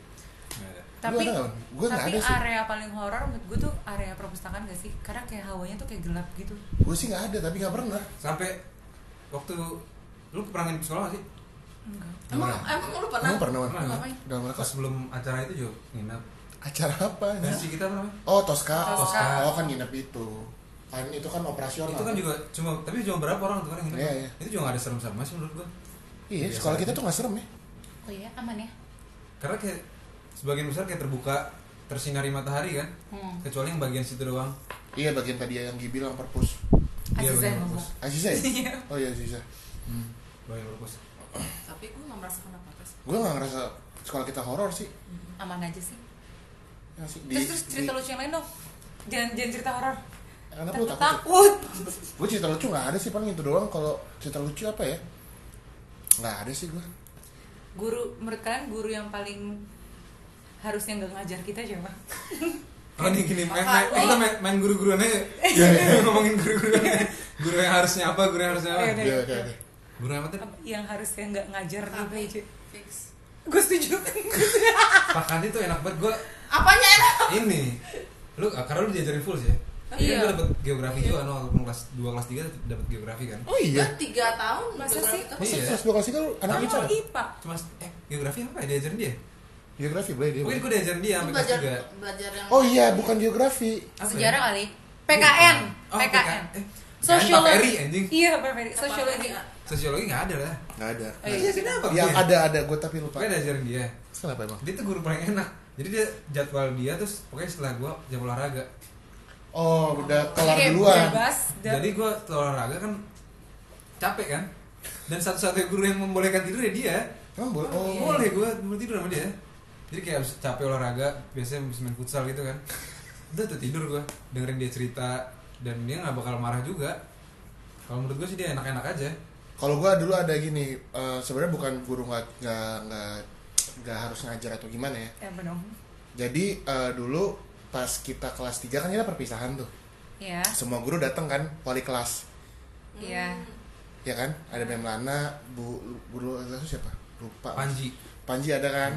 Tapi ada nggak tapi ada sih. area paling horor menurut gue tuh area perpustakaan gak sih karena kayak hawanya tuh kayak gelap gitu gue sih nggak ada tapi nggak pernah sampai waktu lu pernah nginep sekolah gak sih enggak Emang Pernah. emang lu pernah? Emang pernah? Pernah. Ngapain? udah mana pas sebelum acara itu juga nginep acara apa ya? versi kita apa namanya oh Tosca Tosca. oh kan nginep itu kan itu kan operasional itu kan juga cuma tapi cuma berapa orang tuh kan yang nginep Iya, iya. itu juga gak ada serem-serem sih menurut gua iya sekolah kita tuh nggak serem ya oh iya aman ya karena kayak sebagian besar kayak terbuka tersinari matahari kan? Hmm. kecuali yang bagian situ doang. Iya bagian tadi yang Gibi bilang perpus. Iya, Aziza bagian yang ngomong. perpus. Aziza ya? Iya. oh iya Aziza. Hmm. bagian perpus. Tapi gue nggak merasakan apa-apa sih. gue nggak ngerasa sekolah kita horor sih. Aman aja sih. Ya sih di, terus terus cerita di- lucu yang lain dong. Jangan jangan cerita horor. Kenapa lu takut. takut. Takut. Gue cerita lucu nggak ada sih paling itu doang. Kalau cerita lucu apa ya? Nggak ada sih gue guru menurut kalian guru yang paling harusnya nggak ngajar kita siapa oh ini gini main, main, kita main, main guru-guruan aja Iya, iya. ngomongin guru-guruan aja. guru yang harusnya apa guru yang harusnya apa Iya, iya. Iya, oke, oke. guru yang apa tuh Apa- yang harusnya nggak ngajar Tapi PJ fix. gue setuju Pak Kandi tuh enak banget gua Apanya enak? ini lu karena lu diajarin full sih ya Iya. Iya. Gue dapet geografi juga kan waktu kelas 2 kelas 3 dapet geografi kan. oh iya Gue tiga tahun Masa sih? kan. Masa Iya. kelas dua kelas tiga lu anak Tapi bicara Kalau IPA Cuma eh geografi apa ya diajarin dia? Geografi boleh dia Mungkin gue diajarin dia sampai belajar 3. belajar yang oh iya bukan geografi Apa sejarah ya? kali PKN Oh, PKN Eh, sosiologi anjing. iya Pak sosiologi Sosiologi enggak ada lah. nggak ada Oh, iya. Kenapa? yang ada ada gue tapi lupa Pokoknya diajarin dia. kenapa emang Dia tuh guru paling enak. Jadi dia jadwal dia terus pokoknya setelah gua jam olahraga. oh udah kelar duluan Jadi gua setelah olahraga kan capek kan. Dan satu-satunya guru yang membolehkan tidur ya dia. emang boleh oh boleh gue tidur sama dia jadi kayak habis capek olahraga biasanya habis main futsal gitu kan udah tuh tidur gue dengerin dia cerita dan dia nggak bakal marah juga kalau menurut gue sih dia enak-enak aja kalau gue dulu ada gini eh, sebenarnya bukan guru nggak nggak nggak harus ngajar atau gimana ya ya benar jadi eh, dulu pas kita kelas 3 kan kita perpisahan tuh ya semua guru datang kan wali kelas ya ya kan ada Memlana bu guru itu siapa lupa. Panji. Panji ada kan?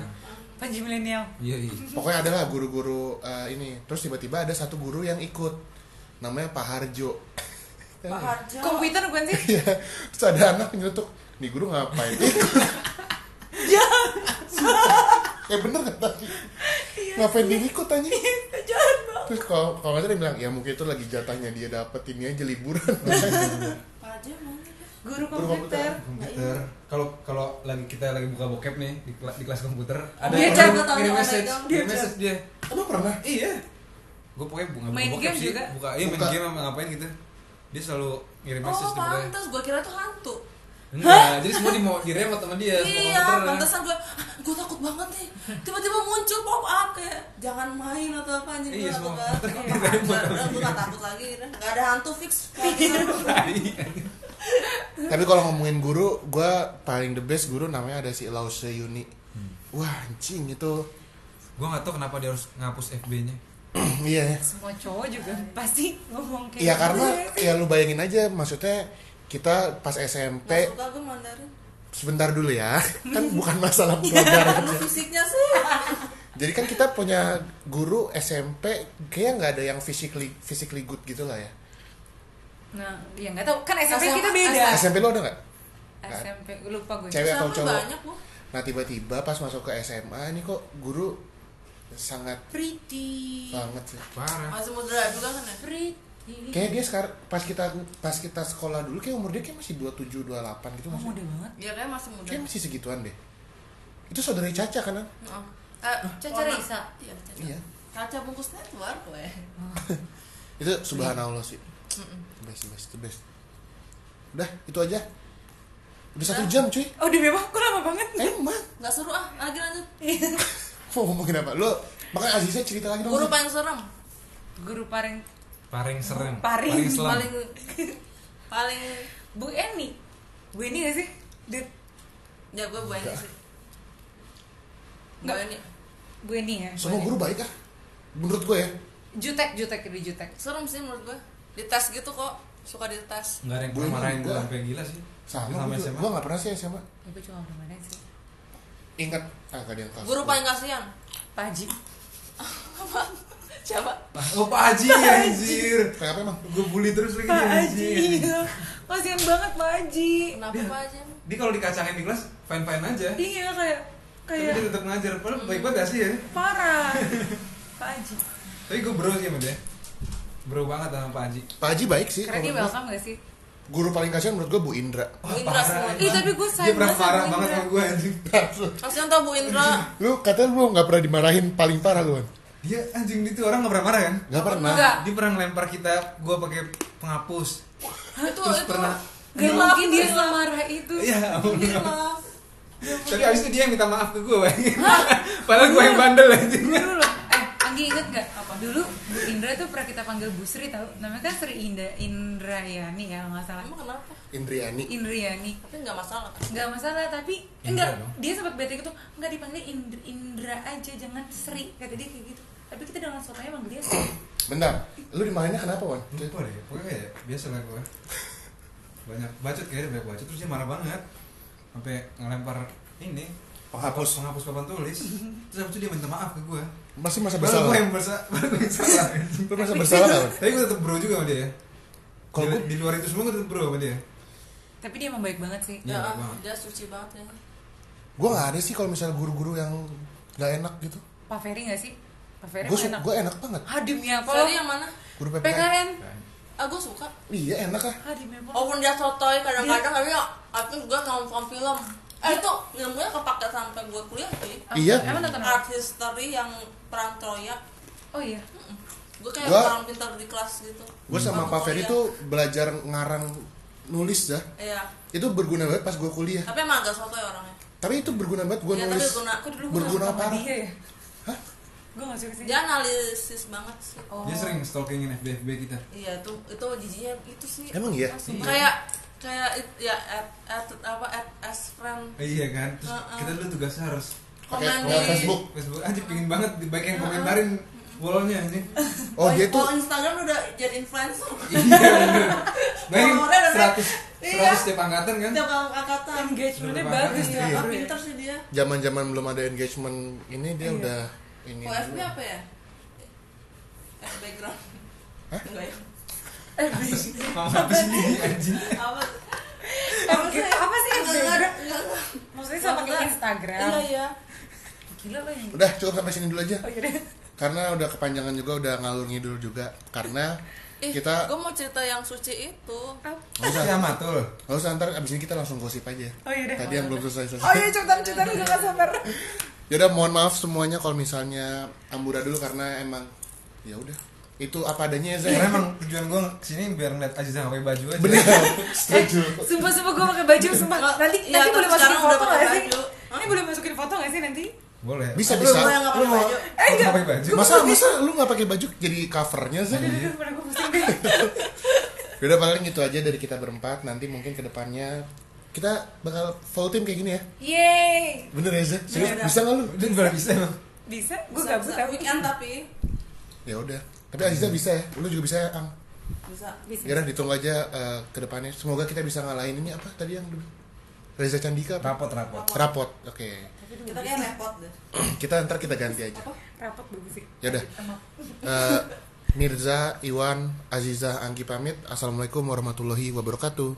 Panji milenial. Iya iya. Pokoknya ada lah guru-guru eh, ini. Terus tiba-tiba ada satu guru yang ikut. Namanya Pak Harjo. Pak Harjo. komputer bukan sih? Iya, terus ada anak nyeletuk nih guru ngapain? Ikut ya bener kan tadi ngapain dia ikut jahat banget. Terus kalau kalau nggak dia bilang ya mungkin itu lagi jatahnya dia dapat ini aja liburan. Pak Harjo mana? Guru komputer. komputer komputer. Kalau kalau lagi kita lagi buka bokep nih di, kela- di kelas komputer ada Dia ngirim yang message Dia message dia emang pernah? Iya. Gue pokoknya bukan Main buka bokep game sih. juga? buka iya main Buka. game sama ngapain gitu. Dia selalu ngirim Oh message tuh pokoknya. pantas, gue kira tuh hantu. Enggak jadi semua di mau diremot sama dia Iya, komputer pantesan gue, gue takut banget nih. Tiba-tiba muncul pop up kayak Jangan main atau apa anjing Iya, gue takut banget. Udah, gue gak takut lagi Gak ada hantu fix tapi kalau ngomongin guru gue paling the best guru namanya ada si Lause Yuni. Wah anjing itu. Gue nggak tahu kenapa dia harus ngapus FB-nya iya. Ya semua cowok juga pasti ngomong kayak Iya gitu. karena ya lu bayangin aja maksudnya kita pas SMP Gak suka gue Mandarin? Sebentar dulu ya. Kan bukan masalah pelajaran Sama fisiknya sih. Jadi kan kita punya guru SMP kayaknya nggak ada yang physically physically good gitu lah ya nah ya nggak tahu. Kan SMP SMA kita beda. SMP lo ada nggak? SMP lupa gue Cewek atau cowok? banyak bu. Nah tiba-tiba pas masuk ke SMA ini kok guru sangat Pretty. banget sih. Parah. Masih muda juga kan ya? Pretty. kayak dia sekarang pas kita pas kita sekolah dulu kayak umur dia kayak masih 27 28 gitu Oh, masih. Muda banget. ya kayak masih muda. Kayak masih segituan deh. Itu saudara Caca kan? An? Heeh. eh, Caca Raisa. iya Caca. Iya. Kaca bungkus network weh itu subhanallah sih best best best udah itu aja udah satu Udah. jam cuy Oh, di memang kok lama banget. emang nggak seru ah lagi lanjut mau ngomongin apa lo makanya Aziza cerita lagi dong guru paling serem Guru paling paling serem Paring. selam paling paling Bu Eni. Bu Eni gak sih? Dit. ya gue bu Eni sih bu. Eni Bu Eni ya. Semua guru baik ah menurut gue ya Jutek, jutek di jutek. serem sih menurut gue di tes gitu kok suka di tes nggak ada yang Gue pernah marahin gue sampai gila sih sama Sama gue. SMA. gue gak pernah sih SMA Ya, gue cuma gimana sih. ingat ah gak ada yang kelas guru paling kasihan Pak Haji. siapa oh Pak Haji anjir kayak apa emang gue bully terus lagi Pak Haji. anjir. Kasian banget Pak Haji. kenapa pak aja dia kalau dikacangin di kelas fine fine aja Iya kayak tapi kayak dia tetap ngajar padahal baik banget gak sih ya parah. Pak Haji. tapi gue bro sih sama dia bro banget sama Pak Haji. Pak Haji baik sih. Karena dia welcome gak sih? guru paling kasihan menurut gue Bu Indra. Bu Indra semua. Ih, tapi gue dia sayang pernah banget sama parah banget sama gue anjing. Kasihan tau bu Indra. Lu katanya lu gak pernah dimarahin paling parah lu kan dia anjing itu orang gak pernah marah kan? Gak pernah. Enggak. dia pernah ngelempar kita gue pakai penghapus. Itu terus itu pernah Gak mungkin dia semarah itu. iya tapi abis itu dia yang minta maaf ke gue padahal gue yang bandel anjing. Eh, Anggi inget gak? Dulu Bu Indra tuh pernah kita panggil Bu Sri tau? Namanya kan Sri Inda, Indrayani ya nggak salah. Emang kenapa? Indriani. Indriani. Tapi nggak masalah. Kan nggak masalah tapi Indra enggak dong. dia sempat bete gitu nggak dipanggil Indra, Indra aja jangan Sri kata dia kayak gitu. Tapi kita dengan suaranya manggil dia Sri. Bentar lu dimarahinnya kenapa Wan? lupa deh pokoknya ya biasa lah gue banyak bacot kayaknya banyak bacot terus dia marah banget. Sampai ngelempar ini penghapus. penghapus papan tulis. Terus habis itu dia minta maaf ke gue masih masa Baru bersalah? gue yang bersalah baru gue yang salah. Lu merasa bersalah gak tapi gue tetep bro juga sama dia. Kalau di, gue- di luar itu semua gue tetep bro sama dia. Tapi dia emang baik banget sih. Iya, ya, banget. dia suci banget ya. Gue gak ada sih kalau misalnya guru-guru yang gak enak gitu. Pak Ferry nggak sih? Pak Ferry gue enak. gue enak banget. Ah demi apa Ferry yang mana? Guru PPKN PKN ah gue suka. Iya enak ah ah demi apa walaupun dia sotoy kadang-kadang tapi ya aku juga nonton film eh itu ilmunya kepake sampai gue kuliah sih. Apa? Iya. emang nonton apa? art history yang perang Troya. Oh iya. Gue kayak Gua- orang pintar di kelas gitu. Gue sama Pak Ferry tuh belajar ngarang nulis dah. Iya. Itu berguna banget pas gue kuliah. Tapi emang agak sotoy orangnya. Tapi itu berguna banget gue Iya, tapi nulis. guna- aku dulu berguna parah. dia ya? Hah? gue nggak suka sih. Dia analisis banget sih. Oh. dia sering stalkingin FB-FB kita. Iya itu itu jijinya itu sih. Emang iya? Kayak kayak it- ya at, at, apa at as friend iya kan terus Heeh. kita dulu tugasnya harus komen di Facebook Facebook aja pingin banget dibagiin komentarin wallnya anjing oh dia tuh kalau Instagram udah jadi influencer iya bener bayangin Followernya udah naik. 100 Iya. 100 setiap angkatan kan tiap angkatan engagementnya bagus banget. ya iya ya. pinter sih dia zaman zaman belum ada engagement ini dia Iya. udah ini OFB dulu. apa ya eh background Hah? enggak ya eh mau apa sih? ini anjing. Apa? Apa sih? Apa sih Enggak, enggak. ada, maksudnya sama Maksudnya- Instagram. Iya iya. Gila lo yang udah cukup sampai sini dulu aja. Oh iya deh. karena udah kepanjangan juga udah ngalur ngidul juga. Karena Ih, kita gue mau cerita yang suci itu. Nggak usah. Kiamat tuh nggak usah ntar abis ini kita langsung gosip aja. Oh iya deh. Tadi yang belum selesai selesai. Oh iya cepetan cepetan gue gak sabar. Yaudah mohon maaf semuanya kalau misalnya Ambura dulu karena emang ya udah itu apa adanya ya karena emang tujuan gue ke sini biar ngeliat Aziza pakai baju aja. Bener, setuju. sumpah sumpah gue pakai baju sumpah. Nanti Iya, nanti boleh masukin udah foto pakai gak sih? ini boleh masukin foto gak sih nanti? Boleh. Bisa Belum, bisa. Lu mau- baju. Eh enggak. pakai baju? Masa masa lu nggak pakai baju jadi covernya aduh aduh deh Yaudah paling itu aja dari kita berempat. Nanti mungkin ke depannya kita bakal full team kayak gini ya. yeay. Bener ya Iya, bisa nggak lu? udah nggak bisa emang. Bisa? Gue bisa, gabut bisa. tapi weekend tapi. Ya udah. Tapi Aziza bisa ya. Lu juga bisa ya, Ang. bisa bisa Ya udah ditunggu aja eh, ke depannya. Semoga kita bisa ngalahin ini apa tadi yang dulu? Reza Candika apa? rapot rapot Rapot. Oke. kita kayak repot deh Kita ntar kita ganti aja. apa rapat bagus sih Ya udah. Eh, Mirza, Iwan, Aziza, Anggi pamit. Assalamualaikum warahmatullahi wabarakatuh.